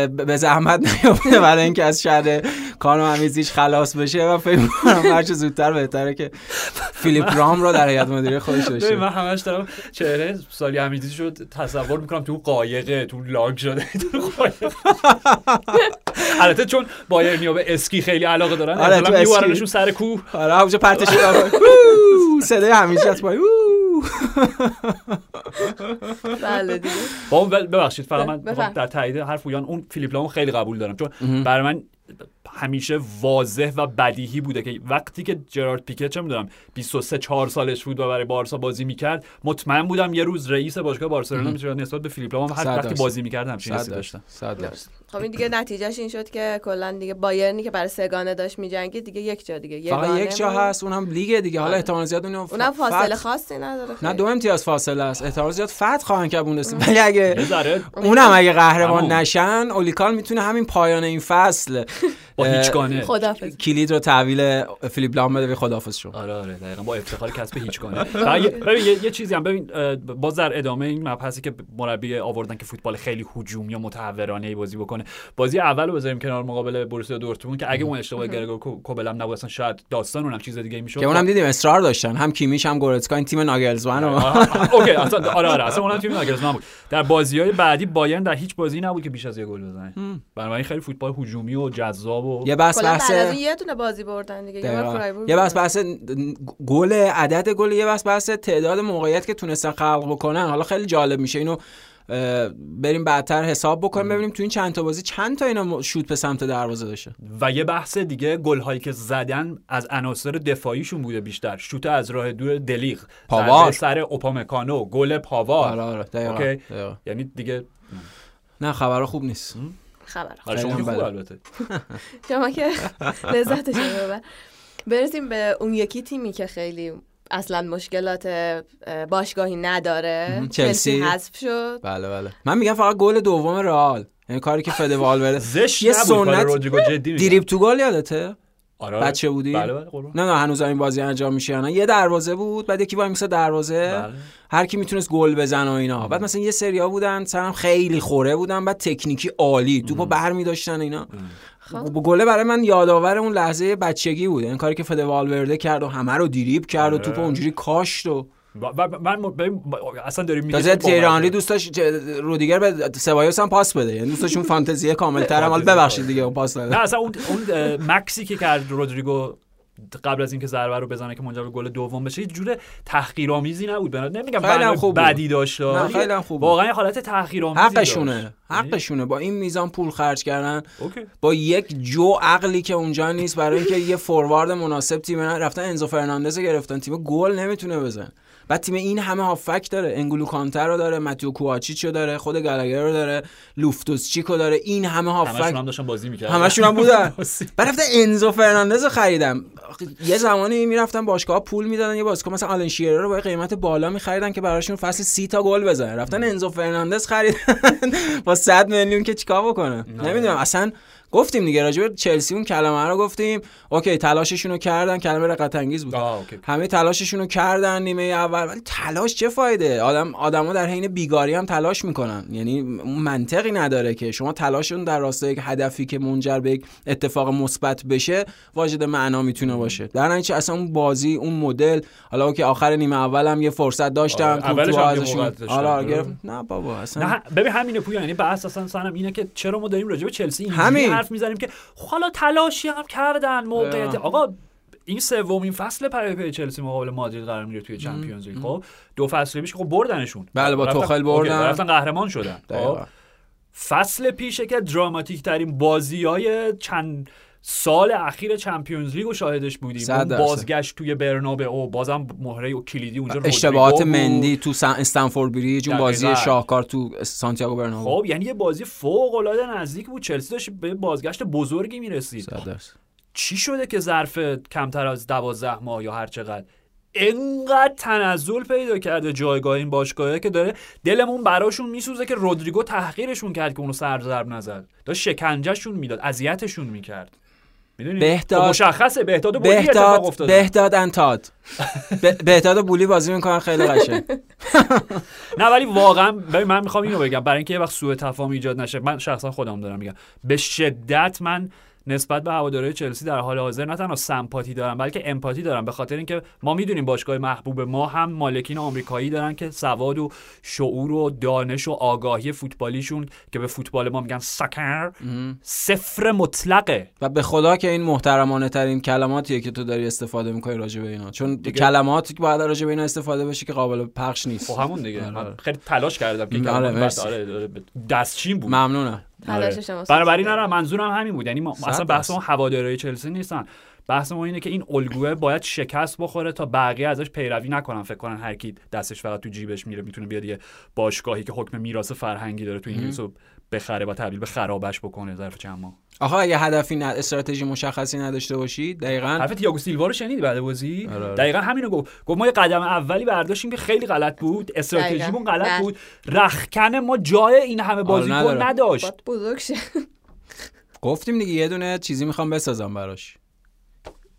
به زحمت نیفته برای اینکه از شر کانو همیزیش خلاص بشه و فکر می‌کنم هر زودتر بهتره که فیلیپ رام رو در هیئت مدیره خودش داشته. من همش دارم چهره سالی همیزی شد تصور می‌کنم تو قایقه تو لاگ شده تو البته چون بایرنیا به اسکی خیلی علاقه دارن آره میوارنشون سر کوه. آره همونجا پرتش صدای همیشه از پای. بله دیگه. ببخشید فقط من در تایید حرف اویان اون فیلیپ لامو خیلی قبول دارم چون برای من همیشه واضح و بدیهی بوده که وقتی که جرارد پیکه چه می‌دونم 23 4 سالش بود و برای بارسا بازی می‌کرد مطمئن بودم یه روز رئیس باشگاه بارسلونا میشه نسبت به فیلیپ لام هر وقتی بازی می‌کرد همچین حسی داشتم. خب این دیگه نتیجهش این شد که کلا دیگه بایرنی که برای سگانه داشت میجنگید دیگه یک جا دیگه فقط یک جا هست اونم لیگ دیگه. حالا آره. احتمال زیاد اون اونم فاصله خاصی نداره نه دو امتیاز فاصله است. احتمال زیاد فتح خواهند کرد ولی اگه اونم اگه قهرمان نشن اولیکان می‌تونه همین پایان این فصل. هیچگانه. کلید رو تحویل فیلیپ لام بده به خدافظ شو. آره آره دقیقاً. با افتخار کسب هیچگانه. ببین یه, یه چیزی هم. ببین باز در ادامه این مبحثی که مربی آوردن که فوتبال خیلی هجومی یا متحورانه ای بازی بکنه. بازی اول رو بذاریم کنار مقابل بروسیا دورتموند که اگه اون اشتباه گرگور کوبل هم نبود اصلا شاید داستان اونم چیز دیگه می‌شد. که اونم دیدیم اصرار داشتن. هم کیمیش هم گورتسکا این تیم ناگلزمن اوکی اصلا آره آره اصلا اونم تیم ناگلزمن بود. در بازی‌های بعدی بایرن در هیچ بازی نبود که بیش از یه گل بزنه. برای خیلی فوتبال هجومی و جذاب و یه بحث بحث یه دونه بازی بردن دیگه یه بحث بحث گل عدد گل یه بحث بحث تعداد موقعیت که تونستن خلق بکنن. حالا خیلی جالب میشه اینو بریم بعدتر حساب بکنیم ببینیم تو این چند تا بازی چند تا اینا شوت به سمت دروازه داشته و یه بحث دیگه گل هایی که زدن از عناصر دفاعیشون بوده بیشتر. شوت از راه دور دلیغ پاوار. سر اوپامکانو گل پاوار. آره آره دقیقاً. اوکی. دقیقاً. یعنی دیگه نه خبر خوب نیست. خبر. آره شما خوب. البته. شما که لذتش ببر برسیم به اون یکی تیمی که خیلی اصلا مشکلات اه، باشگاهی نداره. چلسی. حذف شد. بله بله. من میگم فقط گل دوم رئال. یعنی کاری که فد والورده زشت یه سنت. دیریب تو گل یادته؟ آره. بچه بودی بله بله قربان. نه نه هنوز این بازی انجام میشه یا نه یه دروازه بود بعد یکی وای میسه دروازه بله. هر کی می‌تونست گل بزنه و اینا بعد مثلا یه سریا بودن سرم خیلی خوره بودن بعد تکنیکی عالی توپو برمی داشتن اینا خب. با گله برای من یادآور اون لحظه بچگی بود این کاری که فد والورده کرد و همه رو دیریب کرد و آره. توپو اونجوری کاشت و و- من اصلا داریم میگیم تازه تیری آنری دوست داشت رودیگر به سبایوس هم پاس بده. یعنی دوست اون فانتزی کامل تر هم حالا ببخشید دیگه اون پاس نه اصلا اون اون مکسی که کرد رودریگو قبل از اینکه ضربه رو بزنه که منجر به گل دوم بشه یه جور تحقیرآمیزی نبود. بنابراین نمیگم خیلی خوب. بدی داشت خیلی خوب. واقعا یه حالت تحقیرآمیزی داشت. حقشونه حقشونه. با این میزان پول خرج کردن اوکی. با یک جو عقلی که اونجا نیست برای اینکه یه فوروارد مناسب تیم رفتن انزو فرناندز گرفتن. تیم گل نمی‌تونه بزن بعد تیم این همه هافبک داره انگولو کانته رو داره ماتئو کواچیچ رو داره خود گالاگر رو داره لوفتوس چیک داره این همه همشون هافبک هم داشتن بازی می‌کردن. همشون هم بودن. بعد رفتن انزو فرناندز رو خریدم. یه زمانی می‌رفتن باشگاه پول می‌دادن یه بازیکن مثلا آلن شیرر رو با قیمت بالا میخریدن که براشون فصل سی تا گل بزنه رفتن انزو فرناندز خریدن. با 100 میلیون که چیکار بکنه نمی‌دونم. اصلا گفتیم دیگه راجع به چلسی اون کلمه رو گفتیم. اوکی تلاششون رو کردن کلمه رقت انگیز بود. همه تلاششون رو کردن نیمه اول. ولی تلاش چه فایده؟ آدم آدما در حین بیگاری هم تلاش می‌کنن. یعنی منطقی نداره که شما تلاشتون در راستای یک هدفی که منجر به یک اتفاق مثبت بشه واجد معنا می‌تونه باشه. در نتیجه اصلا اون بازی اون مدل حالا که آخر نیمه اول هم یه فرصت داشتن آره، اولش ازشون. داشتن. آره. گرفت. نه بابا اصلا. نه ببین همینه پویا یعنی بحث اصلا صنم اینه که چرا ما داریم راجع به چلسی همین. حرف می‌زنیم که حالا تلاشی هم کردن موقعیت. آقا این سومین فصل پیاپی چلسی مقابل مادرید قرار می‌گیره توی Champions League خب دو فصل پیش خب بردنشون بله، با توخل اوکی، بردن. رفتن قهرمان شدن. خب فصل پیشه که دراماتیک ترین بازی های چند سال اخیر Champions League رو شاهدش بودیم. اون. بازگشت توی برنابئو بازم مهره و کلیدی اونجا اشتباهات. مندی تو استنفورد بریج اون بازی. شاهکار تو سانتیاگو برنابو خب یعنی یه بازی فوق العاده نزدیک بود. چلسی داشت به بازگشت بزرگی می‌رسید. چی شده که ظرف کمتر از دوازده ماه یا هر چقدر؟ انقدر تنزل پیدا کرده جایگاه این باشگاهه که داره دلمون براشون میسوزه که رودریگو تحقیرشون کرد که اونو سر ضرب نزد. داشت شکنجهشون می‌داد اذیتشون می‌کرد. بهداد- خب مشخصه بهداد و بولی اتفاق بهداد افتاده بهداد انتاد بهداد و بولی بازی می‌کنن خیلی قشنگ. نه ولی واقعا ببین من می‌خوام اینو بگم. برای اینکه یه وقت سوء تفاهم ایجاد نشه من شخصا خودم دارم میگم. به شدت من نسبت به هواداری چلسی در حال حاضر نه تنها سمپاتی دارم بلکه امپاتی دارم به خاطر اینکه ما می‌دونیم باشگاه محبوب ما هم مالکین آمریکایی دارن که سواد و شعور و دانش و آگاهی فوتبالیشون که به فوتبال ما میگن سکر صفر مطلقه. و به خدا که این محترمانه ترین کلماتیه که تو داری استفاده می‌کنی راجع به اینا. چون دیگه- کلماتی که باید راجع به اینا استفاده بشه که قابل پخش نیست. خب همون دیگه. آره. من خیلی تلاش کردم که. آره، آره، دستچین بود. ممنونم. تلاش آره. بنابراین نه منظورم همین بود. یعنی ما اصلا بحث. ما هواداری چلسی نیستن. بحث ما اینه که این الگوه باید شکست بخوره تا بقیه ازش پیروی نکنن. فکر کنن هر کی دستش فقط تو جیبش میره می‌تونه بیاد یه باشگاهی که حکم میراث فرهنگی داره تو انگلیس رو بخره و تبدیل به خرابش بکنه ظرف چند ماه. آقا اگه هدفی نه استراتژی مشخصی نداشته باشی دقیقاً حرف تییاگو سیلوا رو شنیدی بعد بازی آره، آره. دقیقا همینو گفت گفت ما یه قدم اولی برداشتیم که خیلی غلط بود استراتژیمون. غلط نه. بود رخکن ما جای این همه بازیکن نداره. نداشت باید بزرگ گفتیم دیگه یه دونه چیزی می‌خوام بسازم براش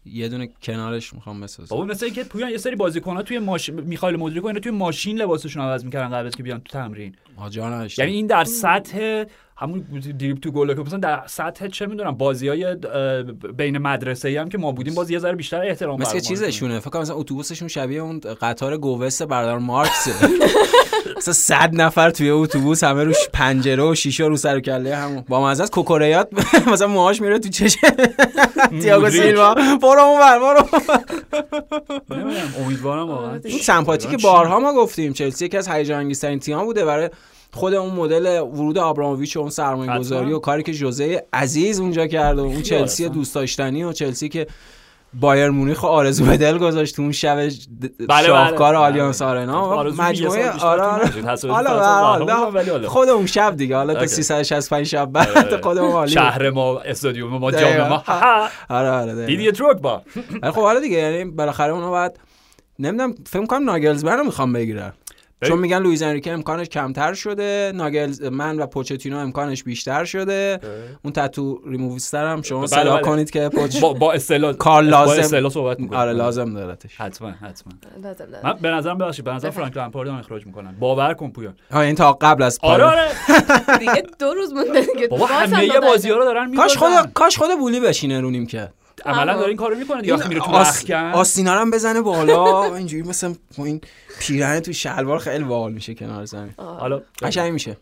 یه دونه کنارش می‌خوام بسازم بابا مثل اینکه پویان یه سری بازیکن‌ها توی ماشین میخائیل مودریک و اینا توی ماشین لباسشون عوض می‌کردن قبل از که بیان تو تمرین نداشتم. یعنی این در سطح همون دیریب تو گل که مثلا در سطح چه می‌دونم بازی های بین مدرسه ای هم که ما بودیم باز یه ذره بیشتر احترام مثل چیزشونه؟ فکر کنم مثلا اتوبوسشون شبیه اون قطار گوست برادر مارکسه مثلا صد نفر توی اتوبوس همه روش پنجره و شیشه رو سر و کله همون. با مزه از کوکوریات مثلا موهاش میره تو چش تییاگو. سیلوا. برو اونور برو نمی‌دونم امیدوارم واقعا. این سمپاتی که بارها ما گفتیم چلسی یکی از هیجان انگیزترین تیم‌ها بوده برای خود اون مدل ورود آبراموویچ و اون سرمایه گذاری حتما. و کاری که ژوزه عزیز اونجا کرد و اون چلسی. دوست داشتنی و چلسی که بایرن مونیخ آرزو به دل گذاشت تو اون شب د- بله، شاهکار بله. آلیانس آرنا یه مجموعه آره آره حالا. خود اون شب دیگه حالا تا اوکی. 365 شب بعد. خود اون عالی. شهر ما استادیوم ما. جام ما آره آره. دیدی با خب حالا دیگه یعنی بالاخره اونا باید نمی‌دونم فکر کنم ناگلزمن رو می‌خوام بگیرن چون میگن لوئیز انریکه امکانش کمتر شده ناگلز من و پوچتینو امکانش بیشتر شده اون تتو ریموویستر هم شما بله، صدا بله. کنید که پوچ با با اصطلاح کار با لازم. اصطلاح صحبت می‌کنیم. آره لازم دارتش حتما حتما لازم. من به نظرم ببخشید به نظر. فرانک لمپارد رو اخراج می‌کنن باور کن پویان آه این تا قبل از آره. آره دیگه دو روز مونده دیگه بابا همه. بازی ها رو دارن کاش خود می‌بازن. کاش خود بولی بشینه رو نیمکت عملا. داره این کارو می‌کنه دیگه. میره تو آس... آستینا رو هم بزنه بالا. اینجوری مثلا این پیرهن تو شلوار خیلی باحال میشه کنار زمین. حالا قشنگ میشه.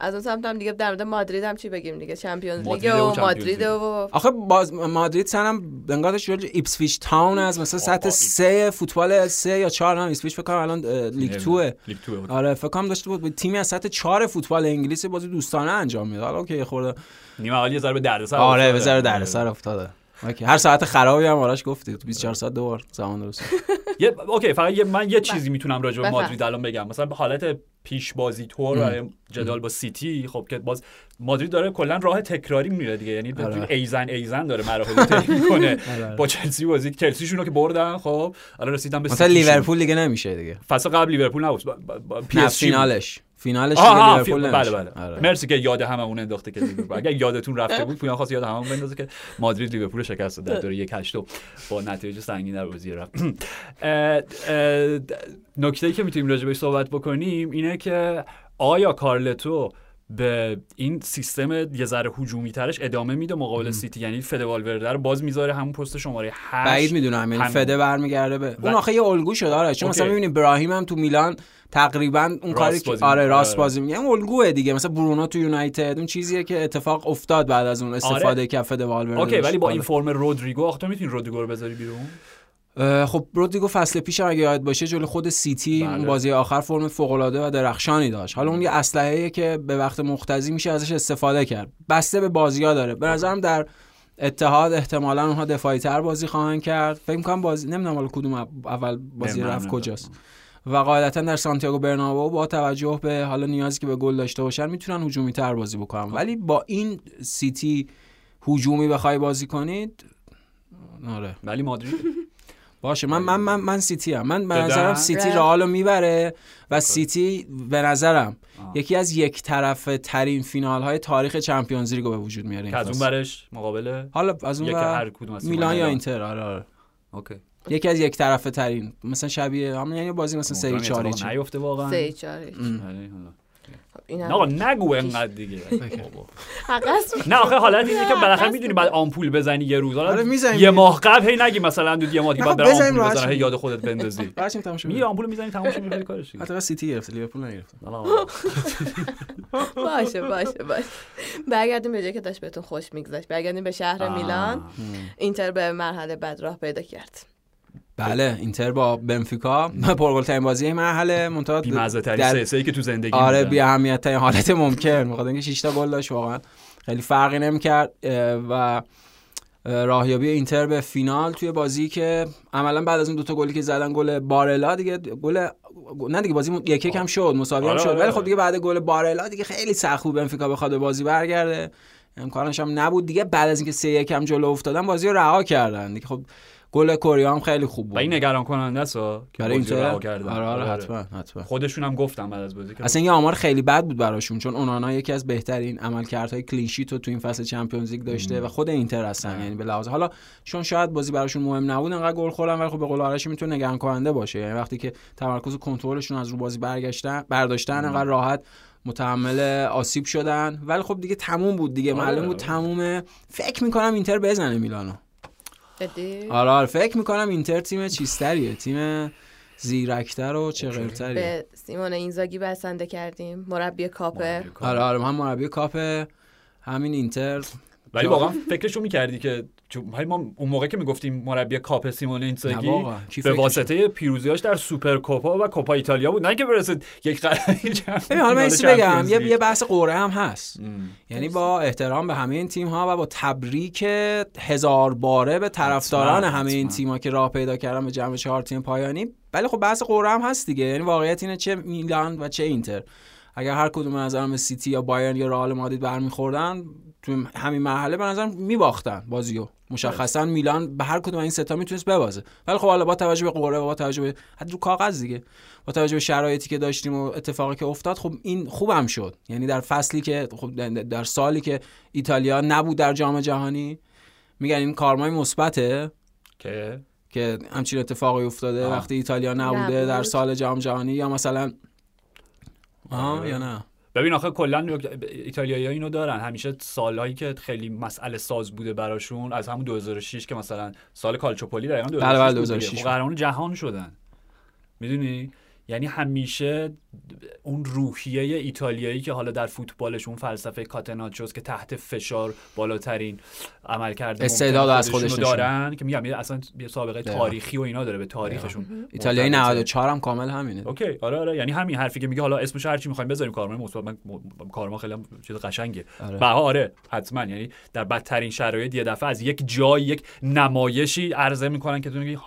از اون سمت هم دیگه در مورد مادرید هم چی بگیم دیگه؟ چمپیونز لیگ مادرید و مادرید. و آخه باز مادرید سنم انگارش جلوی ایپسویچ تاون از مثلا سطح. سه فوتبال سه یا چهار نه ایپسویچ فکر کنم الان League Two ه. League Two ه. آره فکر کنم داشته بود. تیمی از سطح چهار فوتبال انگلیس بازی دوستانه انجام میده حالا که یه خورده. نیمه اولی به دردسر آره. یه ذره دردسر افتاده. okay. هر ساعت خرابی هم آرش گفتی تو 24 ساعت دو بار زمان درست. یه okay فقط یه من یه چیزی می‌تونم راجع به. مادرید الان بگم. مثلا یه حالت پیش بازی تور برای جدال با سیتی خب که باز مادرید داره کلا راه تکراری میره دیگه. یعنی آره. تو ایزن ایزن داره مراحل رو طی می‌کنه. آره. با چلسی بازی چلسیشون رو که بردن خب الان رسیدن به مثلا. لیورپول دیگه نمیشه دیگه. فصل قبل لیورپول نبود. پی اس. فینالش. فینالش لیورپول بله. بله آره. مرسی که یاد همه اون انداخته که لیورپول اگه یادتون رفته بود پویان خواست یاد همون بندازه که مادرید لیورپول رو شکست داد در دور یک هشتم با نتایج سنگین در بازی رفت نکته ای که می‌تونیم راجع بهش صحبت بکنیم اینه که آیا کارلتو به این سیستم یه ذره هجومی ترش ادامه میده مقابل سیتی یعنی فد والورده رو باز می‌ذاره همون پست شماره 8 بعید می‌دونم یعنی. فده برمیگرده به اون آخه یه الگو شده آره چون مثلا okay. می‌بینی براهیم هم تو میلان تقریبا اون کاری که آره. راست آره. بازی میگه اون الگوه دیگه مثلا برونو تو یونایتد اون چیزیه که اتفاق افتاد بعد از اون استفاده که فده والورده okay. ولی با آره. این فرم رودریگو آخه تو می‌تونی رودریگو رو بذاری بیرون خب رودریگو فصل پیش اگه یاد باشه جلوی خود سیتی بله. اون بازی آخر فرم فوق العاده و درخشانی داشت. حالا اون یه اسلحه‌ایه که به وقت مقتضی میشه ازش استفاده کرد. بسته به بازی‌ها داره. به نظرم در اتحاد احتمالا اونها دفاعی تر بازی خواهند کرد. فکر می‌کنم بازی نمی‌دونم حالا کدوم اول بازی رفت. کجاست. و قاعدتا در سانتیاگو برنابئو با توجه به حالا نیازی که به گل داشته باشن می‌تونن هجومی تر بازی بکنن. ولی با این سیتی هجومی بخوای بازی کنید آره. ولی مادرید. باشه. من من من, من سیتی هم من به؟ نظرم سیتی رفت. رئال. رو می‌بره و سیتی به نظرم آه. یکی از یک طرفه ترین فینال های تاریخ چمپیونز لیگ رو به وجود میاره این از اون. برش مقابل حالا از اون از میلان یا. اینتر. آره آره. okay. یکی از یک طرفه ترین مثلا شبیه همون یعنی بازی مثلا سه اتفاق نیفته واقعا. سه چهار این نه آقا نگو انقدر دیگه. نه آخه حالت اینه که بالاخره می‌دونی بعد آمپول بزنی یه روز. آره، حالا می‌زنیم یه. ماه قبل هی نگی مثلا دو یه ماه دیگه بعد آمپول شیم. یاد خودت بندازی. میری آمپول می‌زنی تمام شد می‌بری کارش. حتی سیتی گرفت لیورپول نگرفت باشه باشه باشه. برگردیم به جایی که داشت بهتون خوش میگذشت. برگردیم به شهر. میلان. اینتر به مرحله بعد راه پیدا کرد. بله اینتر با بنفیکا پرگل ترین بازی مرحله منتها بی‌مزه ترین در- سه که تو زندگی آره. بی اهمیت ترین حالت ممکن. بخاطر اینکه 6 تا گل داشت واقعا. خیلی فرقی نمی‌کرد و اه، راهیابی اینتر به فینال توی بازی که عملا بعد از اون دوتا گلی که زدن گل بارلا دیگه گل نه دیگه بازی یک یک هم شد مساوی هم آره، شد. آره، ولی آره. خب دیگه بعد گل بارلا دیگه خیلی سخت بود بنفیکا بخواد به بازی برگرده. امکانش هم نبود. دیگه بعد از اینکه سه یک هم جلو افتادن بازی رو رها کردن. دیگه خب گل کره هم خیلی خوب بود این نگران کننده است که برای اینتر. آره آره آره. حتما حتما. خودشون هم گفتم بعد از بازی که اصلا یه آمار خیلی بد بود براشون چون اونانا یکی از بهترین عملکردهای clean sheet رو تو این فصل چمپیونز لیگ داشته و خود اینتر هستن یعنی به لحاظ حالا چون شاید بازی براشون مهم نبود انقدر گل خوردن ولی خب به قول آرش می‌تونه نگران کننده باشه. یعنی وقتی که تمرکز کنترلشون از رو بازی برگشتن برداشتن انقدر راحت متحمل آسیب شدن. ولی خب دیگه تموم بود دیگه آره، معلوم بود آره. تمومه. فکر می‌کنم اینتر بزنه میلانو. جدی آره آره فکر می‌کنم اینتر تیم چیزتریه تیم زیرکتر و چغرتریه. به سیمون اینزاگی بسنده کردیم. مربی کاپه. آره آره هم مربی کاپ همین اینتر. ولی واقعا فکرشو می‌کردی که چون ما اون موقع که می‌گفتیم مربی کاپ سیمون اینزاگی به واسطه پیروزیاش در سوپرکوپا و کوپا ایتالیا بود. نه که برسه یک ببین حالا من بگم؟ یه یه بحث قرعه هم هست. یعنی با احترام به همه این تیم ها و با تبریک هزار باره به طرفداران همه این. تیم ها که راه پیدا کردن به جمع چهار تیم پایانی. ولی خب بحث قرعه هم هست دیگه. یعنی واقعیت اینه چه میلان و چه اینتر. اگر هر کدوم به نظرم به سیتی یا بایرن یا رئال مادرید برمیخوردن تو همین مرحله به نظرم میباختن بازیو مشخصا میلان به هر کدوم از این سه تا می‌تونست ببازه ولی خب حالا با توجه به و با توجه به حتی رو کاغذ دیگه با توجه به شرایطی که داشتیم و اتفاقی که افتاد خب این خوبم شد یعنی در فصلی که خب در سالی که ایتالیا نبود در جام جهانی میگن این کارمای مثبته که که همچین اتفاقی افتاده آه. وقتی ایتالیا نبوده نبود. در سال جام جهانی یا مثلا آه آره. یا نه ببین آخه کلا ایتالیایی اینو دارن همیشه سالهایی که خیلی مسئله ساز بوده براشون از همون 2006 که مثلا سال کالچوپولی دقیقاً 2006 بله، بله، بود دیگه. 2006 خب قهرمان جهان شدن می‌دونی یعنی همیشه اون روحیه ایتالیایی که حالا در فوتبالش اون فلسفه کاتناچوس که تحت فشار بالاترین عمل کرده استعداد از خودش دارن که میگم اصلا یه سابقه دقیقاً. تاریخی و اینا داره به تاریخشون. ایتالیایی مرتبطه. 94 هم کامل همینه. اوکی آره آره. یعنی همین حرفی که میگه حالا اسمش هر چی می‌خوایم بذاریم کارمان مثبت من کارما خیلی چیز قشنگه. آره. بها آره حتما. یعنی در بدترین شرایط یه دفعه از یک جای یک نمایشی عرضه می‌کنن که تو میگی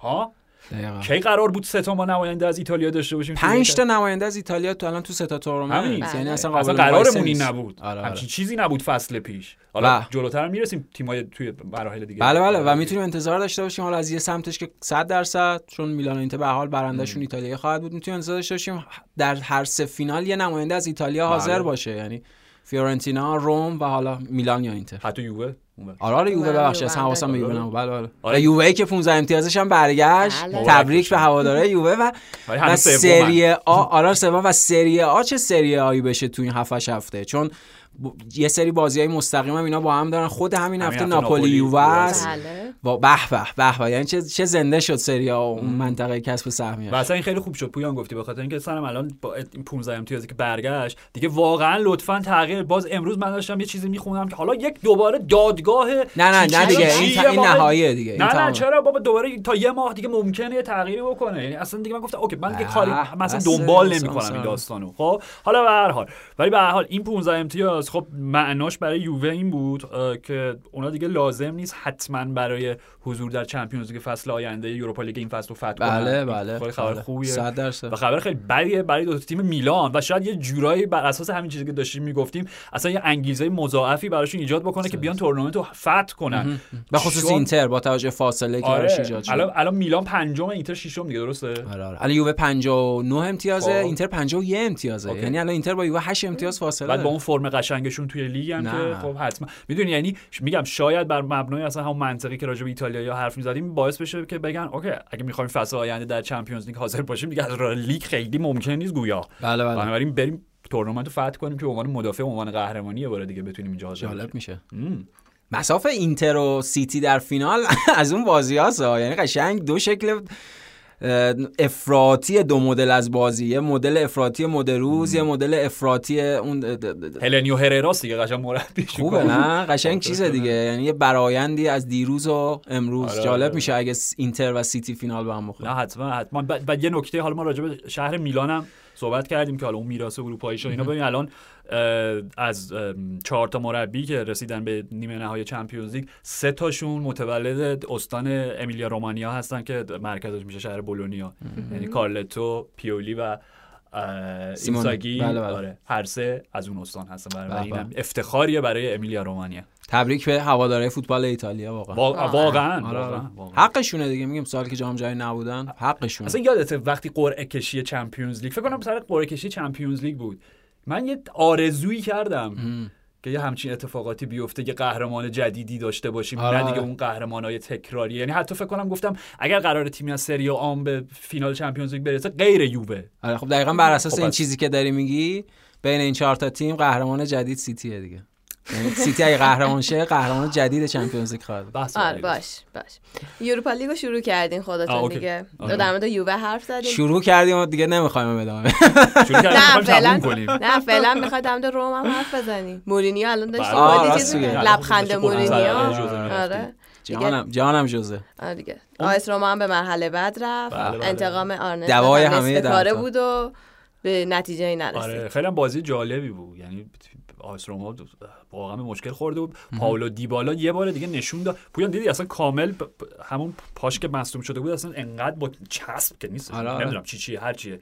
ها؟ دقیقاً. کی قرار بود سه تا ما نماینده از ایتالیا داشته باشیم پنج تا نماینده از ایتالیا تو الان تو سه تا تورنمنت همین. یعنی بله. اصلا قابل قرارمون این. نبود آره، آره. همچین چیزی نبود فصل پیش حالا بله. جلوتر می‌رسیم تیمای توی مراحل دیگه بله بله و می‌تونیم انتظار داشته باشیم حالا از یه سمتش که 100 درصد چون میلان و اینتر به هر حال برندشون ایتالیا خواهد بود می‌تونیم انتظار داشته باشیم در هر سه فینال یه نماینده از ایتالیا حاضر بله. باشه یعنی فیورنتینا روم و حالا میلان یا اینتر حتی یووه. آره آره یووه ببخشید اصلا حواسم به داره. یووه نبود بله بله آره. و یووه که 15 امتیازش هم برگشت بله. تبریک به هواداره یووه و ولی و. سری آ آره سوم و سری آ چه سری آیی بشه تو این 7 هفته چون یه سری بازی های مستقیم هم اینا با هم دارن. خود همین همین هفته هفته ناپولی است. بله. با به به به یعنی چه چه زنده شد سری آ اون منطقه کسب و سهمیه اصلا این خیلی خوب شد. پویان گفتی به خاطر اینکه سنم الان با این 15 امتیازی که برگشت دیگه واقعا لطفا تغییر. باز امروز من داشتم یه چیزی می‌خونم که حالا یک دوباره دادگاه نه نه نه دیگه. این, چیه تا- این؟ نهاییه دیگه. نه نه. چرا؟ بابا دوباره تا یه ماه دیگه ممکنه یه تغییری بکنه. یعنی اصلا دیگه من گفتم اوکی من دیگه کاری مثلا دنبال. نمی‌کنم این داستانو. خب حالا به هر حال. ولی به هر حال این 15 امتیاز خب معناش برای یووه این بود که اونا دیگه لازم نیست حتما برای حضور در چمپیونز لیگ فصل آینده یوروپا لیگ این فصل رو فتح کنن. بله بله خبر بله. خوبیه. 100 درصد. و خبر خیلی بدیه برای دو تیم میلان. و شاید یه جورایی بر اساس همین چیزی که داشتیم می‌گفتیم اصلا یه انگیزه مضاعفی براشون ایجاد بکنه که بیان تورنمنت رو فتح کنن. به خصوص اینتر با توجه فاصله که آره. ایجاد شد. الان الان میلان پنجم اینتر ششم دیگه درسته؟ آره آره. الان یووه 59 امتیازه خب. اینتر 51 امتیازه. یعنی الان اینتر با یووه 8 امتیاز فاصله. بعد با. اون فرم قشنگشون توی لیگ هم نه. که خب حتما. می‌دونی یعنی میگم شاید بر مبنای اصلا همون منطقی که راجع به ایتالیا حرف می‌زدیم باعث بشه که بگن okay اگه می‌خوایم فصل آینده در چمپیونز لیگ حاضر باشیم دیگه از لیگ خیلی ممکن نیست گویا. بله بله. بنابراین بریم تورنمنت رو فتح کنیم که به عنوان مدافع به عنوان قهرمانی یه بار دیگه بتونیم اینجا حاضر جالب میشه. مسافه اینتر و سیتی در فینال از اون بازی هاست یعنی قشنگ دو شکل افراطی دو مدل از بازی. یه مدل افراطی مد روز یه مدل افراطی اون هلنیو هرراس دیگه قشنگ مربیش خوبه نه؟ قشنگ چیزه دیگه. یعنی یه برایندی از دیروز و امروز. آره، جالب آره. میشه اگه اینتر و سیتی فینال با هم بخورن. نه حتما حتما. بعد یه نکته حالا ما راجع به شهر میلانم صحبت کردیم که حالا اون میراث اروپایی شو اینا. ببین الان از چهار تا مربی که رسیدن به نیمه نهایی چمپیونز لیگ سه تاشون متولد استان امیلیا رومانیا هستن که مرکزش میشه شهر بولونیا. یعنی کارلتو پیولی و. اینزاگی بله، بله. آره هر سه از اون استان هستن برای اینم به. افتخاریه برای امیلیا رومانیا تبریک به هواداره فوتبال ایتالیا واقعا وا- واقعا. واقعا آره، آره. واقعا واقعا. حقشونه دیگه میگم سال که جام جهانی نبودن حقشونه اصلا یادته وقتی قرعه کشی چمپیونز لیگ فکر کنم سر قرعه کشی چمپیونز لیگ بود من یه آرزویی کردم که یه همچین اتفاقاتی بیفته یه قهرمان جدیدی داشته باشیم آره، نه دیگه آره. اون قهرمانای تکراری. یعنی حتی فکر کنم گفتم اگر قرار تیمی از سری آم به فینال چمپیونز لیگ برسه غیر یووه. آره خب دقیقا بر اساس خب این چیزی که داری میگی بین این چهار تا تیم قهرمان جدید سیتیه دیگه. سیتی اگه قهرمان شه قهرمان جدید چمپیونز لیگ خواهد آره بعدی. باش باش. یوروپا لیگو شروع کردین خودتون. دیگه. آره. در مورد یووه حرف زدیم شروع کردیم و دیگه نمی‌خوایم ادامه شروع کردیم نه فعلا تموم کنیم. نه فعلا می‌خواد در مورد روم هم حرف بزنیم مورینیو الان داشت بله. لبخند مورینیو. آره جانم جانم جوزه آره. دیگه. آ اس روما هم به مرحله بعد رفت. بله، بله. انتقام آرنست دوای همه کاره. بود و به نتیجه ای نرسید. آره خیلی هم بازی جالبی بود. یعنی آ اس روما واقعا مشکل خورده بود. پاولو دیبالا یه بار دیگه نشون داد. پویان دیدی اصلا کامل همون پاش که مصدوم شده بود اصلا انقدر با چسب که نیست. آره، آره. نمی‌دونم چی چیه هر چیه.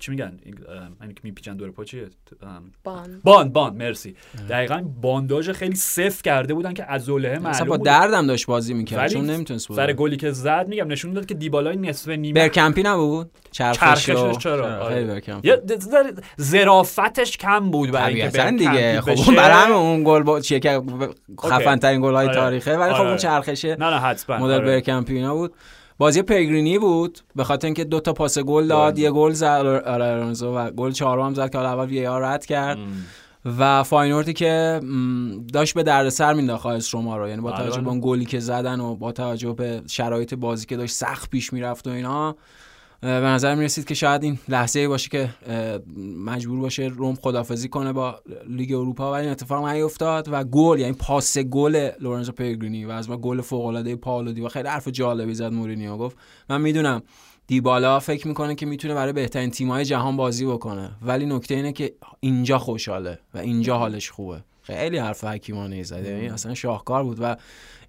چی میگن این همین که میپیچن دور پا چیه ام، باند باند باند مرسی دقیقا بانداژ خیلی سفت کرده بودن که عضله معلوم با بود. دردم داشت بازی می‌کرد چون نمی‌تونست سر گلی که زد میگم نشون داد که دیبالای نصف نیمه برکمپی نبود چرخشش چرا ظرافتش کم بود برای اینکه دیگه خب. اون برای همه اون گل با چیه که خفن ترین گل های. تاریخه ولی خب. اون چرخشه نه نه حتما مدل. برکمپی اینا بود بازی پلگرینی بود به خاطر اینکه دو تا پاس گل داد یه گل زد آره لورنزو و گل چهارم هم زد که اول VAR رد کرد. و فاینوردی که داشت به دردسر مینداخت روما رو. یعنی با بله، توجه بله. به اون گلی که زدن و با توجه به شرایط بازی که داشت سخت پیش می‌رفت و اینا به نظر می رسید که شاید این لحظه باشه که مجبور باشه روم خداحافظی کنه با لیگ اروپا ولی این اتفاق نیفتاد و گل یعنی پاس گل لورنزو پلگرینی و از ما گل فوق العاده پائولو دیبالا خیلی حرف جالبی زد مورینیو گفت. من می‌دونم دیبالا فکر می‌کنه که می‌تونه برای بهترین تیم‌های جهان بازی بکنه ولی نکته اینه که اینجا خوشحاله و اینجا حالش خوبه. خیلی حرف حکیمانه ای زده یعنی اصلا شاهکار بود و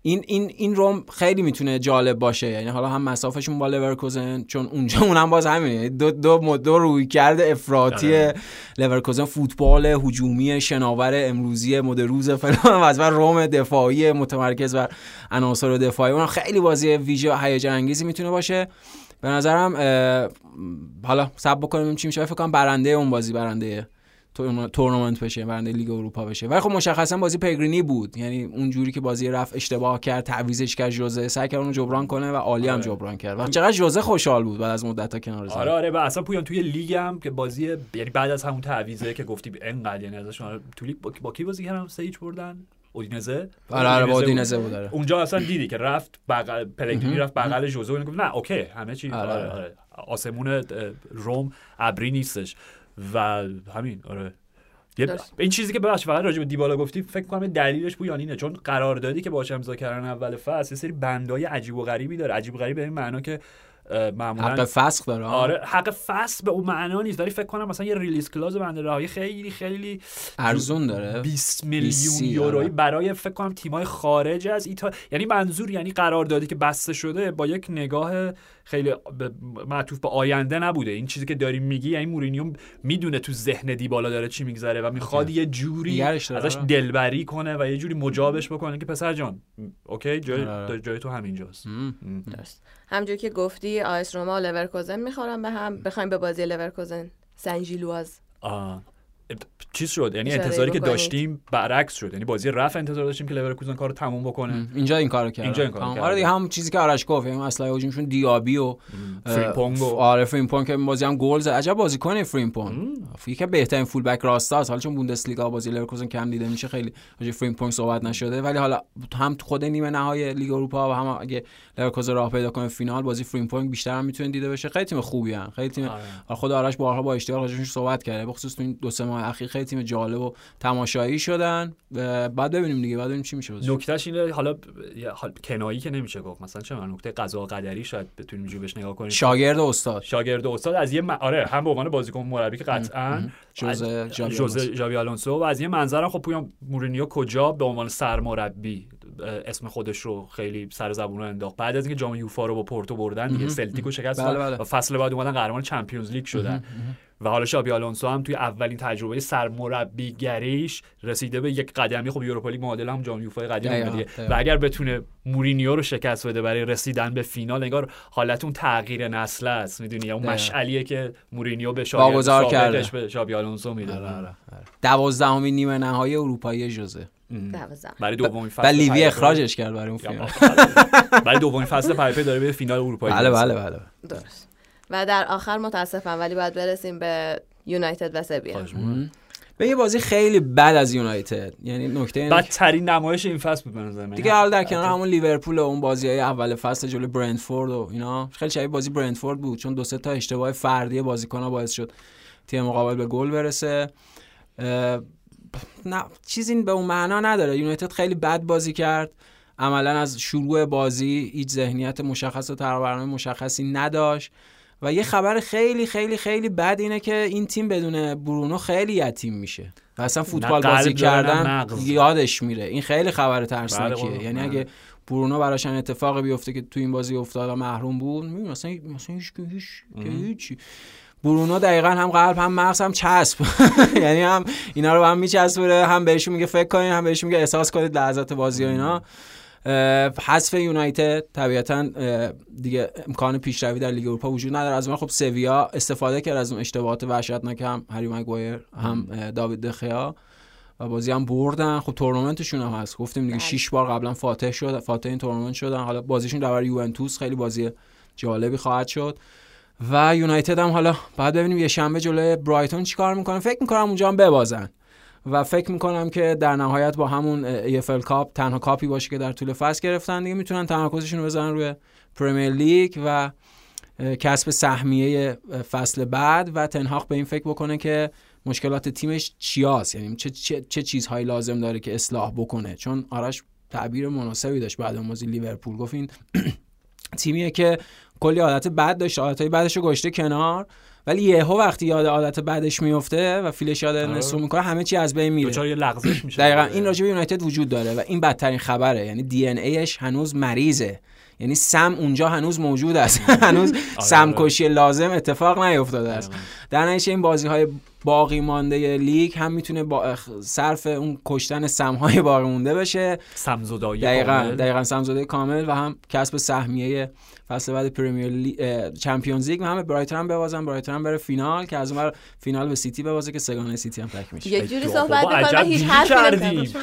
این این این روم خیلی می‌تونه جالب باشه. یعنی حالا هم مسافشون با لورکوزن چون اونجا اونم باز همینه. یعنی دو دو دو روی کرده افراطی آره. لورکوزن فوتبال هجومی شناور امروزی مد روز فلان از بر روم دفاعی متمرکز بر عناصر دفاعی. اونم خیلی بازی ویژه هیجان انگیزی می‌تونه باشه. به نظرم حالا صبر بکنیم چی میشه. فکر کنم برنده اون بازی برنده تورنمنت بشه برنده لیگ اروپا بشه. ولی خب مشخصا بازی پلگرینی بود. یعنی اون جوری که بازی رفت اشتباه کرد تعویزش کرد جوزه سعی کرد اونو جبران کنه و عالی هم آره. جبران کرد. و چقدر جوزه خوشحال بود بعد از مدت ها کنار زد آره آره. و اصلا پویان توی لیگ هم که بازی یعنی بعد از همون تعویضه که گفتی انقدر یعنی ازش آره، تو لیگ با, با کی بازی کردن؟ سه هیچ بردن؟ اودینزه؟ آره آره. اودینزه بود. اونجا اصلا دیدی که رفت بغل پلگرینی رفت بغل جوزه. گفت نه okay همه چی. آره، آره آره. آره. آسمون روم ابری نیستش. و همین آره. این چیزی که ببخشید فقط راجع به دیبالا گفتی فکر کنم دلیلش پویان اینه چون قراردادی که باهاش امضا کردن اول فصل یه سری بندای عجیب و غریبی داره عجیب و غریب به این معنا که معمولا حق فسخ داره. آره حق فصل به اون معنا نیست ولی فکر کنم مثلا یه ریلیز کلاز بنده رهایی خیلی خیلی ارزون داره 20 20 میلیون. یورویی برای فکر کنم تیمای خارج از ایتالیا یعنی منظور یعنی قراردادی که بسته شده با یک نگاه خیلی ب- معطوف به آینده نبوده. این چیزی که داری میگی یعنی مورینیو می‌دونه تو ذهن دیبالا داره چی میگذره و می‌خواد یه جوری ازش آره. دلبری کنه و یه جوری مجابش بکنه که پسر جان okay؟ جای, آره، آره. جای تو همینجاست. همجور که گفتی آ اس روما و لورکوزن می‌خورن به هم. بخوایم به بازی لورکوزن سن ژیلواز. آه. چیز شد؟ یعنی انتظاری که. داشتیم برعکس شد. یعنی بازی رفت انتظار داشتیم که لورکوزن کارو تموم بکنه. اینجا این کارو کرد اینجا این کارو آره کردن. دیگه هم چیزی که آرش گفت یعنی اصلا هجومشون دیابی و فریمپونگ و- آره فریمپونگ که بازی هم گل زد. عجب بازیکن فریمپونگ یکی بهترین full back راستا است حالا چون بوندسلیگا بازی لورکوزن کم دیده میشه خیلی راجع فریمپونگ صحبت نشده. ولی حالا هم تو خود نیمه نهایی لیگ اروپا و هم اگه لورکوزن راه پیدا کنه فینال بازی فریمپونگ بیشتر هم می‌تونه دیده بشه. خیلی تیم خوبی ان خیلی تیم آره. حالا خود آرش بارها با اشتیاق راجعش صحبت کرده. بخصوص تو این دو سه ماه اخیر خیلی تیم جالب و تماشایی شدن بعد ببینیم دیگه بعد ببینیم چی میشه. نکتهش اینه حالا حال کنایی که نمیشه گفت. مثلا چه من نکته قضا قدری شاید بتونیم اینجوری بهش نگاه کنیم. شاگرد استاد. شاگرد استاد. از یه م... آره هم به عنوان بازیکن مربی که قطعا جوزه شابی آلونسو. و از یه منظرم خب پویان مورینیو کجا به عنوان سرمربی اسم خودش رو خیلی سر زبون رو انداخت. بعد از اینکه جام یوفا رو با پورتو بردن دیگه سلتیکو شکست بله، بله. و فصل بعد اومدن قهرمان چمپیونز لیگ شدن. و حالا شابی آلونسو هم توی اولین تجربه سرمربیگریش رسیده به یک قدمی. خب یوروپا لیگ معادل هم جام یوفا دیگه دقیقاً. و اگر بتونه مورینیو رو شکست بده برای رسیدن به فینال انگار حالت اون تغییر نسل است. می‌دونی؟ اون. مشعلیه که مورینیو به شاگرد واگذار سابقش کرده. به شابی آلونسو میده. دوازدهمین نیمه نهایی اروپایی جوزه. برای دومین فصل و لوی اخراجش کرد برای اون بابا. برای دومین فصل پیاپی داره به فینال اروپایی بله می‌رسه. بله بله. درست. و در آخر متاسفم ولی باید برسیم به یونایتد و می‌کنم. به یه بازی خیلی بد از یونایتد. یعنی نکته بدترین نمایش این فصل بود به نظر من. دیگه حالا در کنار همون لیورپول و اون بازی های اول فصل جلوی برنتفورد و اینا خیلی شبیه بازی برنتفورد بود چون دو سه تا اشتباه فردی بازیکن‌ها باعث شد تیم مقابل به گل برسه. اه، نه چیزی به اون معنا نداره. یونایتد خیلی بد بازی کرد. عملا از شروع بازی هیچ ذهنیت مشخص و برنامه مشخصی نداشت. و یه خبر خیلی خیلی خیلی بد اینه که این تیم بدون برونو خیلی یتیم میشه و اصلا فوتبال بازی کردن یادش میره. این خیلی خبر ترسناکیه. بله یعنی اگه برونو براش اتفاقی بیفته که تو این بازی افتاد و محروم بود مثلا مثلا هیچ هیچ برونو دقیقا هم قلب هم مغز هم چسب. یعنی هم اینا رو هم میچسبه هم بهشون میگه فکر کنین هم بهشون میگه احساس کنید لحظات بازی و اینا. حذف یونایتد طبیعتا دیگه امکان پیشروی در لیگ اروپا وجود نداره. از من خب سویا استفاده کرد از اون اشتباهات وحشتناک هم هری مگوایر هم داوید دخیا. و بازی هم بردن. خب تورنمنتشون هم هست. گفتیم دیگه 6 بله. بار قبلا فاتح شد. فاتح این تورنمنت شدن. حالا بازیشون در یوونتوس خیلی بازی جالبی خواهد شد. و یونایتد هم حالا بعد ببینیم یه شنبه جلوی برایتون چیکار می‌کنن فکر می‌کنم اونجا هم ببازن. و فکر می‌کنم که در نهایت با همون EFL Cup تنها کاپی باشه که در طول فصل گرفتن دیگه می‌تونن تمرکزشون رو بزنن روی پرمیر لیگ و کسب سهمیه فصل بعد و تنهاق به این فکر بکنه که مشکلات تیمش چیاست؟ یعنی چه, چه, چه چیزهایی لازم داره که اصلاح بکنه؟ چون آرش تعبیر مناسبی داشت بعد بازی لیورپول. گفت تیمیه که کلی عادت بد داشته عادتهای بعدش رو گشته کنار. ولی یهو وقتی یاد عادت بعدش میفته و فیلش یاد آره. نصف می‌کنه همه چی از بین میره. یه لغزش میشه. دقیقاً این راجع به یونایتد وجود داره و این بدترین خبره. یعنی دی ان ایش هنوز مریضه. یعنی سم اونجا هنوز موجود است هنوز آره، سم آره. کشی لازم اتفاق نیفتاده است در نتیجه این بازی های باقی مانده لیگ هم می‌تونه با صرف اون کشتن سم های باقی مونده بشه سمزدایی دقیقاً کامل. دقیقاً سمزدایی کامل و هم کسب سهمیه فصل بعد پرمیر لی... چمپیونز لیگ. همه برایتون هم ببازن برایتون هم بره فینال که از اون فینال به سیتی ببازه که سگانه سیتی هم تک میشه. یه جوری صحبت می‌کنه هیچ حرفی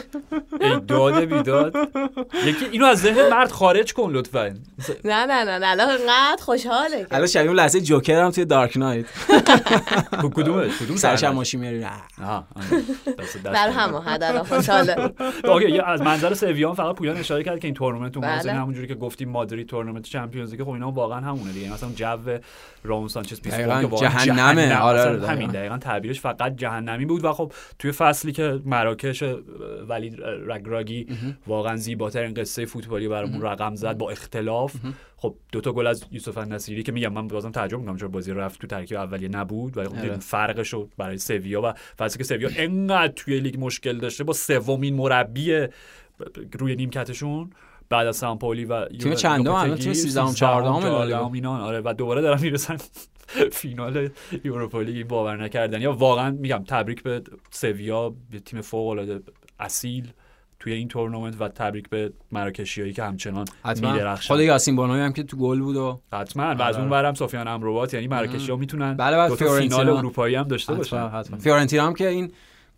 ای داد بیداد. یکی اینو از ذهن مرد خارج کن لطفا. نه نه نه الان انقدر خوشحاله الان شبیه لحظه جوکر هم توی دارک نایت. کدومه کدوم سرش هم ماشین میاری؟ در همه حد الان خوشحاله. اوکی از منظر سویان فقط پویان اشاره کرد که این تورنمنت اون بله. همونجوری که گفتیم مادرید تورنمنت چمپیونز لیگ خب اینا واقعا همونه دیگه. مثلا جو رامون سانچز پیسپورت که جهنمه. آره همین دقیقا. تعبیرش فقط جهنمی بود و خب توی فصلی که مراکش ولی رگراگی واقعا زیباترین قصه فوتبالی برامون رقم زد با اختلاف. خب دو تا گل از یوسف نصیری که میگم من بازم تعجب می‌کنم چون بازی رفت تو ترکیب اولیه نبود. و خب آره. فرقش رو برای سویا و فصلی که سویا انقدر توی لیگ مشکل داشته با سومین مربی روی نیمکتشون بعد از سامپولی و تیم چندم الان تیم 13 14 اینا آره و دوباره دارن می‌رسن فینال یوروپا لیگ باورنکردنی. یا واقعا میگم تبریک به سویا به تیم فوق العاده اصیل توی این تورنمنت و تبریک به مراکشیایی که همچنان میدرخشن خود یاسین بونو هم که تو گل بود و حتما. و از اون ورم سفیان امرابط یعنی مراکشی ها می‌تونن بله تا فینال اروپایی هم داشته باشن. فیورنتینا هم که این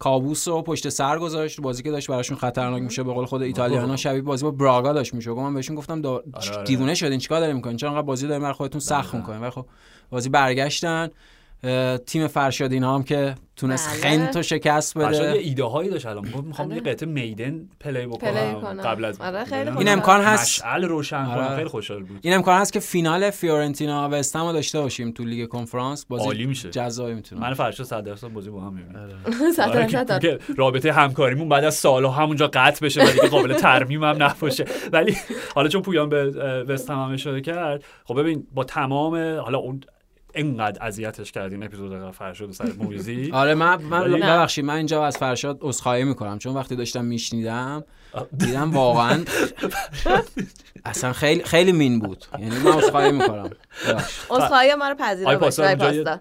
کابوس رو پشت سر گذاشت بازی که داشت براشون خطرناک میشه به قول خود ایتالیاییا شبیه بازی با براگا داشت میشه من بهشون گفتم دا... آره، آره. دیوونه شدین چیکار دارین می‌کنین؟ چرا بازی دارین برای خودتون سخت می‌کنین؟ ولی خب بازی برگشتن. تیم فرشاد اینا هم که تونست بله. گنت و شکست بده. فرشاد یه ایده هایی داشت الان. می‌خوام یه قطعه میدن play بکنم قبل از آره خیلی این امکان هست. مشعل روشن آره. خیلی خوشحال بود. این امکان هست که فینال فیورنتینا وستهمو داشته باشیم تو لیگ کنفرانس. بازی عالی میشه. جذابی می‌تونه. من فرشاد 100 درصد بازی با هم می‌بینم. آره. رابطه همکاریمون بعد از سالها همونجا قطع بشه ولی قابل ترمیم هم نباشه. ولی حالا چون پویان به وستهم هم اشاره کرد خب ببین با تمام حالا اون انقدر اذیتش کردین اپیزود فرشاد سر مویزی آره من من ببخشید من اینجا از فرشاد عذرخواهی می‌کنم. چون وقتی داشتم میشنیدم دیدم واقعا اصلا خیلی خیلی مین بود. یعنی من عذرخواهی می‌کنم. عذرخواهی ما رو پذیرا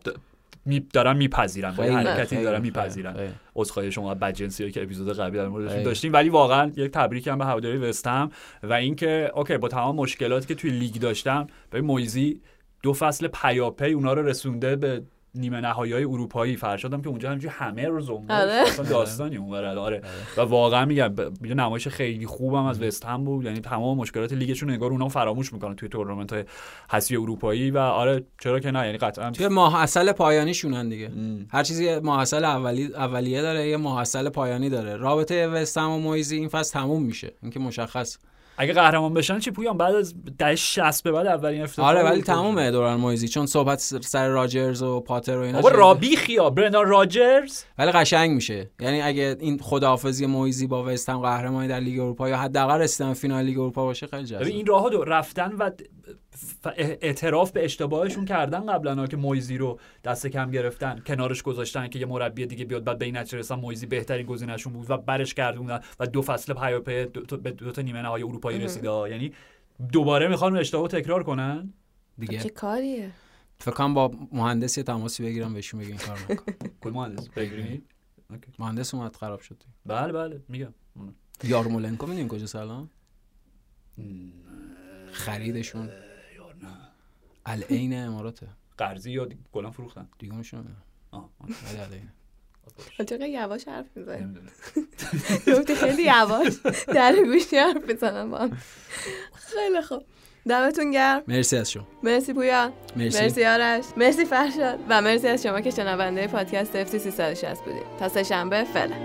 می دارم میپذیرم با حرکتی دارم میپذیرم عذرخواهی شما بدجنسی که اپیزود قبلی در موردش داشتیم. ولی واقعا یک تبریک هم به هواداری وستهم. و اینکه اوکی با تمام مشکلاتی که توی لیگ داشتم به مویزی دو فصل پیاپی اونا رو رسونده به نیمه نهایی های اروپایی. فرشادم که اونجا همینجوری همه رو زنگ آره. داستانی اون آره. آره. و واقعا میگم یه نمایش خیلی خوبم از وست هم بود. یعنی تمام مشکلات لیگشون انگار اونها فراموش می‌کنن توی تورنمنت های حسی اروپایی و آره چرا که نه؟ یعنی قطعا توی ماه اصل پایانیشونن دیگه. هر چیزی ماه اصل اولی اولیه داره یه ماه اصل پایانی داره. رابطه وست و مویزی این فصل تموم میشه. اینکه مشخص اگه قهرمان بشن چی پویان بعد از دهه 60 به بعد اولین افتتاح آره ولی. تمومه دوران مویزی چون صحبت سر راجرز و پاتر و اینا بابا. رابی خیا برندان راجرز ولی قشنگ میشه یعنی اگه این خداحافظی مویزی با وستهم قهرمانی در لیگ اروپا یا حداقل رسیدن فینال لیگ اروپا باشه خیلی ببین این راه دو رفتن و اعتراف به اشتباهشون کردن قبلا ها که مویزی رو دست کم گرفتن کنارش گذاشتن که یه مربی دیگه بیاد. بعد به این نتیجه رسیدن مویزی بهترین گزینهشون بود و برش گردوندن و دو فصل پیاپی به دو تا نیمه نهایی اروپایی رسیده. ها. یعنی دوباره می‌خوان اشتباه تکرار کنن؟ دیگه. چه کاریه؟ فکر با مهندس یه تماسی بگیرم بهشون بگین کار نکن. کل مهندس بگیری؟ اوکی. مهندس اومد خراب شد بله بله میگم. یارمولنکو می‌دونین کجا سلام خریدشون. العین اماراته. قرضی یا کلا فروختن؟ دیگه میشون آه، العین چقدر یواش حرف می‌زنی؟ نمی‌دونم. گفتی خیلی یواش در گوشی حرف می‌زنم با. خیلی خوب. دمتون گرم. مرسی از شما. مرسی پویا مرسی, مرسی آرش. مرسی فرشاد. و مرسی از شما که شنونده پادکست اف 360 بودید. تا سه شنبه فعلا.